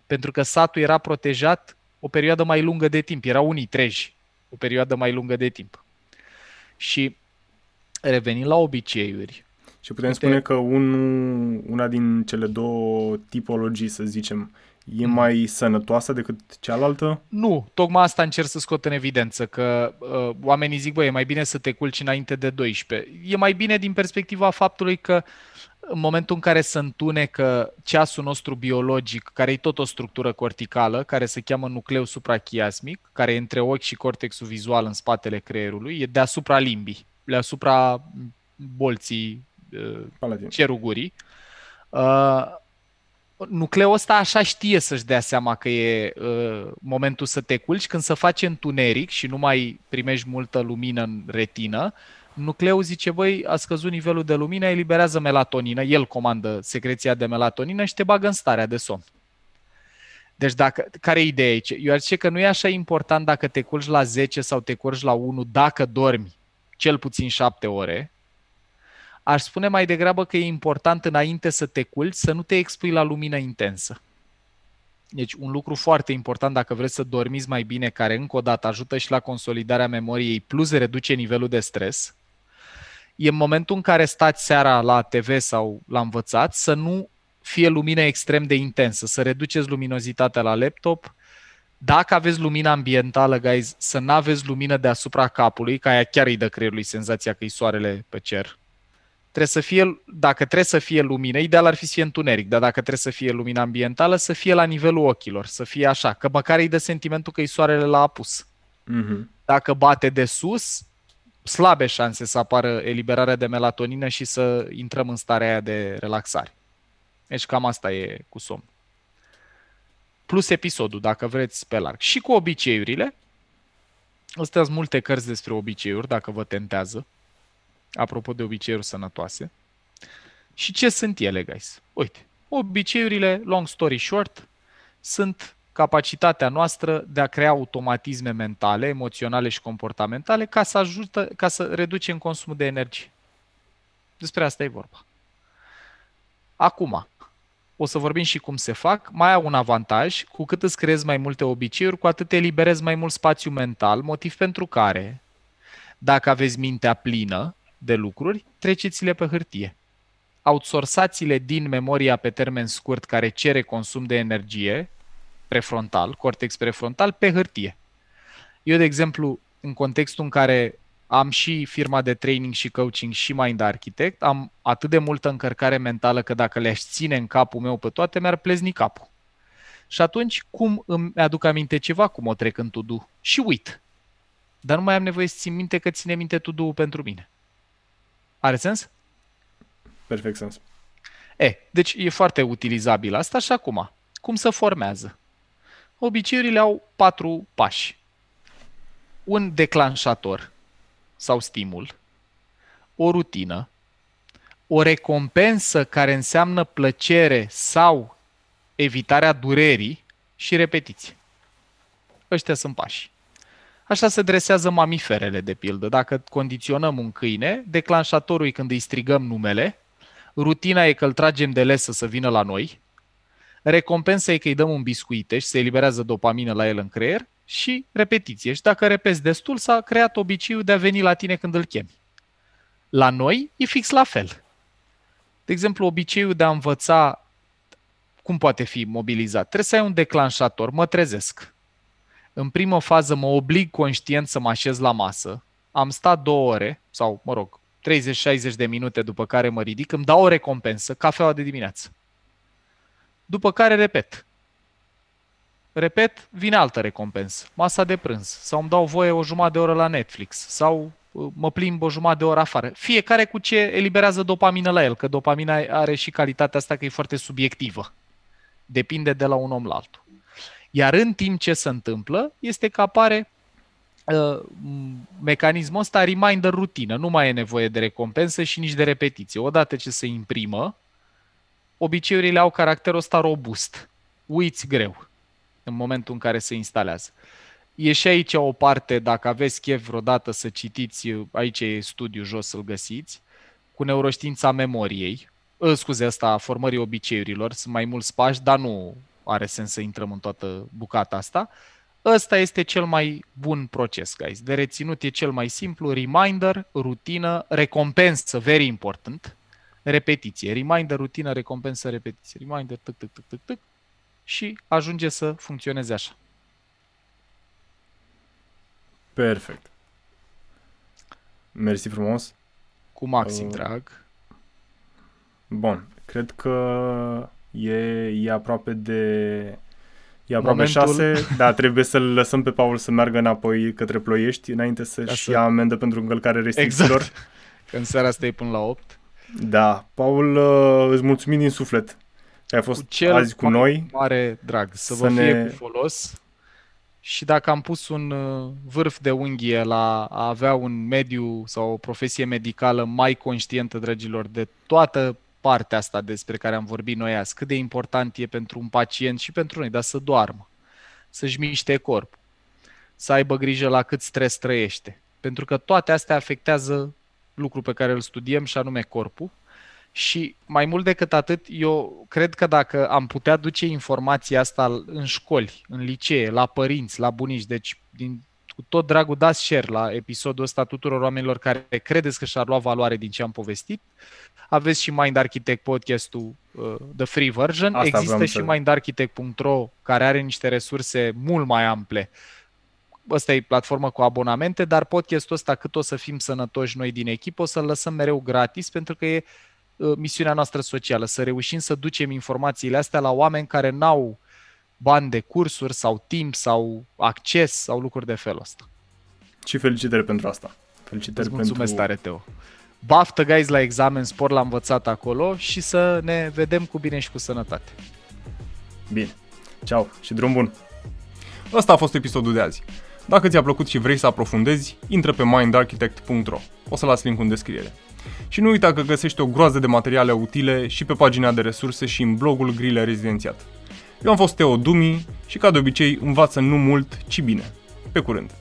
Pentru că satul era protejat o perioadă mai lungă de timp. Erau unii treji, o perioadă mai lungă de timp. Și revenind la obiceiuri. Și putem uite, spune că un, una din cele două tipologii, să zicem, e mm. mai sănătoasă decât cealaltă? Nu, tocmai asta încerc să scot în evidență, că uh, oamenii zic, băi, e mai bine să te culci înainte de 12. E mai bine din perspectiva faptului că în momentul în care se întunecă ceasul nostru biologic, care e tot o structură corticală, care se cheamă nucleu suprachiasmic, care e între ochi și cortexul vizual în spatele creierului, e deasupra limbii, deasupra bolții uh, cerul gurii. Uh, nucleul ăsta așa știe să-și dea seama că e uh, momentul să te culci, când se face întuneric și nu mai primești multă lumină în retină, nucleul zice, băi, a scăzut nivelul de lumină, eliberează melatonină, el comandă secreția de melatonină și te bagă în starea de somn. Deci dacă, care e ideea aici? Eu ar zice că nu e așa important dacă te culci la 10 sau te culci la 1, dacă dormi cel puțin 7 ore, Aș spune mai degrabă că e important înainte să te culci să nu te expui la lumină intensă. Deci un lucru foarte important dacă vreți să dormiți mai bine, care încă o dată ajută și la consolidarea memoriei, plus reduce nivelul de stres, e în momentul în care stați seara la TV sau la învățat să nu fie lumină extrem de intensă, să reduceți luminozitatea la laptop. Dacă aveți lumină ambientală, guys, să nu aveți lumină deasupra capului, ca aia chiar îi dă creierului senzația că e soarele pe cer trebuie să fie, dacă trebuie să fie lumină, ideal ar fi să fie întuneric, dar dacă trebuie să fie lumină ambientală, să fie la nivelul ochilor, să fie așa, că măcar îi dă sentimentul că e soarele la apus. Mm-hmm. Dacă bate de sus, slabe șanse să apară eliberarea de melatonină și să intrăm în starea aia de relaxare. Deci cam asta e cu somn. Plus episodul, dacă vreți, pe larg. Și cu obiceiurile. Astea sunt multe cărți despre obiceiuri, dacă vă tentează apropo de obiceiuri sănătoase. Și ce sunt ele, guys? Uite, obiceiurile, long story short, sunt capacitatea noastră de a crea automatisme mentale, emoționale și comportamentale ca să, ajută, ca să reducem consumul de energie. Despre asta e vorba. Acum, o să vorbim și cum se fac. Mai au un avantaj, cu cât îți creezi mai multe obiceiuri, cu atât eliberezi mai mult spațiu mental, motiv pentru care, dacă aveți mintea plină, de lucruri, treceți-le pe hârtie. Outsoursați-le din memoria pe termen scurt care cere consum de energie, prefrontal, cortex prefrontal, pe hârtie. Eu, de exemplu, în contextul în care am și firma de training și coaching și Mind Architect, am atât de multă încărcare mentală că dacă le-aș ține în capul meu pe toate, mi-ar plezni capul. Și atunci, cum îmi aduc aminte ceva, cum o trec în to Și uit. Dar nu mai am nevoie să țin minte că ține minte to pentru mine. Are sens? Perfect sens. E, deci e foarte utilizabil asta și acum, cum se formează? Obiceiurile au patru pași. Un declanșator sau stimul, o rutină, o recompensă care înseamnă plăcere sau evitarea durerii și repetiție. Ăștia sunt pași. Așa se dresează mamiferele, de pildă. Dacă condiționăm un câine, declanșatorul e când îi strigăm numele, rutina e că îl tragem de lesă să vină la noi, recompensa e că îi dăm un biscuite și se eliberează dopamină la el în creier și repetiție. Și dacă repezi destul, s-a creat obiceiul de a veni la tine când îl chemi. La noi e fix la fel. De exemplu, obiceiul de a învăța cum poate fi mobilizat. Trebuie să ai un declanșator. Mă trezesc în primă fază mă oblig conștient să mă așez la masă. Am stat două ore, sau mă rog, 30-60 de minute după care mă ridic, îmi dau o recompensă, cafeaua de dimineață. După care repet. Repet, vine altă recompensă, masa de prânz, sau îmi dau voie o jumătate de oră la Netflix, sau uh, mă plimb o jumătate de oră afară. Fiecare cu ce eliberează dopamină la el, că dopamina are și calitatea asta că e foarte subiectivă. Depinde de la un om la altul. Iar în timp ce se întâmplă, este că apare uh, mecanismul ăsta reminder rutină. Nu mai e nevoie de recompensă și nici de repetiție. Odată ce se imprimă, obiceiurile au caracterul ăsta robust. Uiți greu. în momentul în care se instalează. E și aici o parte, dacă aveți chef vreodată să citiți, aici e studiu jos să-l găsiți, cu neuroștiința memoriei, ă, scuze, asta a formării obiceiurilor, sunt mai mulți pași, dar nu are sens să intrăm în toată bucata asta. Ăsta este cel mai bun proces, guys. De reținut e cel mai simplu, reminder, rutină, recompensă, very important, repetiție. Reminder, rutină, recompensă, repetiție. Reminder, tic, tic, tic, tic, tic, și ajunge să funcționeze așa. Perfect. Mersi frumos. Cu maxim Uh, drag. Bun, cred că e, e aproape de... E aproape Momentul- 6, dar trebuie să-l lăsăm pe Paul să meargă înapoi către Ploiești înainte Ca să-și să- ia amendă pentru încălcare restricțiilor. Exact. Că în seara asta e până la 8. Da, Paul, uh, îți mulțumim din suflet că ai fost Cu cel azi cu mai noi. Mare drag. Să, Să vă fie ne- cu folos. Și dacă am pus un uh, vârf de unghie la a avea un mediu sau o profesie medicală mai conștientă, dragilor, de toată partea asta despre care am vorbit noi azi, cât de important e pentru un pacient și pentru noi, dar să doarmă, să-și miște corpul, să aibă grijă la cât stres trăiește. Pentru că toate astea afectează lucrul pe care îl studiem și anume corpul. Și mai mult decât atât, eu cred că dacă am putea duce informația asta în școli, în licee, la părinți, la bunici, deci din, cu tot dragul dați share la episodul ăsta tuturor oamenilor care credeți că și-ar lua valoare din ce am povestit. Aveți și Mind Architect podcastul, uh, the free version. Asta Există vreau și să- mindarchitect.ro care are niște resurse mult mai ample Asta e platformă cu abonamente, dar podcastul ăsta, cât o să fim sănătoși noi din echipă, o să-l lăsăm mereu gratis, pentru că e uh, misiunea noastră socială, să reușim să ducem informațiile astea la oameni care n-au bani de cursuri sau timp sau acces sau lucruri de felul ăsta. Și felicitări pentru asta. Felicitări Îți mulțumesc pentru... tare, Teo. Baftă, guys, la examen, spor l-am învățat acolo și să ne vedem cu bine și cu sănătate. Bine. Ceau și drum bun. Ăsta a fost episodul de azi. Dacă ți-a plăcut și vrei să aprofundezi, intră pe mindarchitect.ro. O să las link în descriere. Și nu uita că găsești o groază de materiale utile și pe pagina de resurse și în blogul Grile Rezidențiat. Eu am fost Teo Dumi și ca de obicei învață nu mult, ci bine. Pe curând!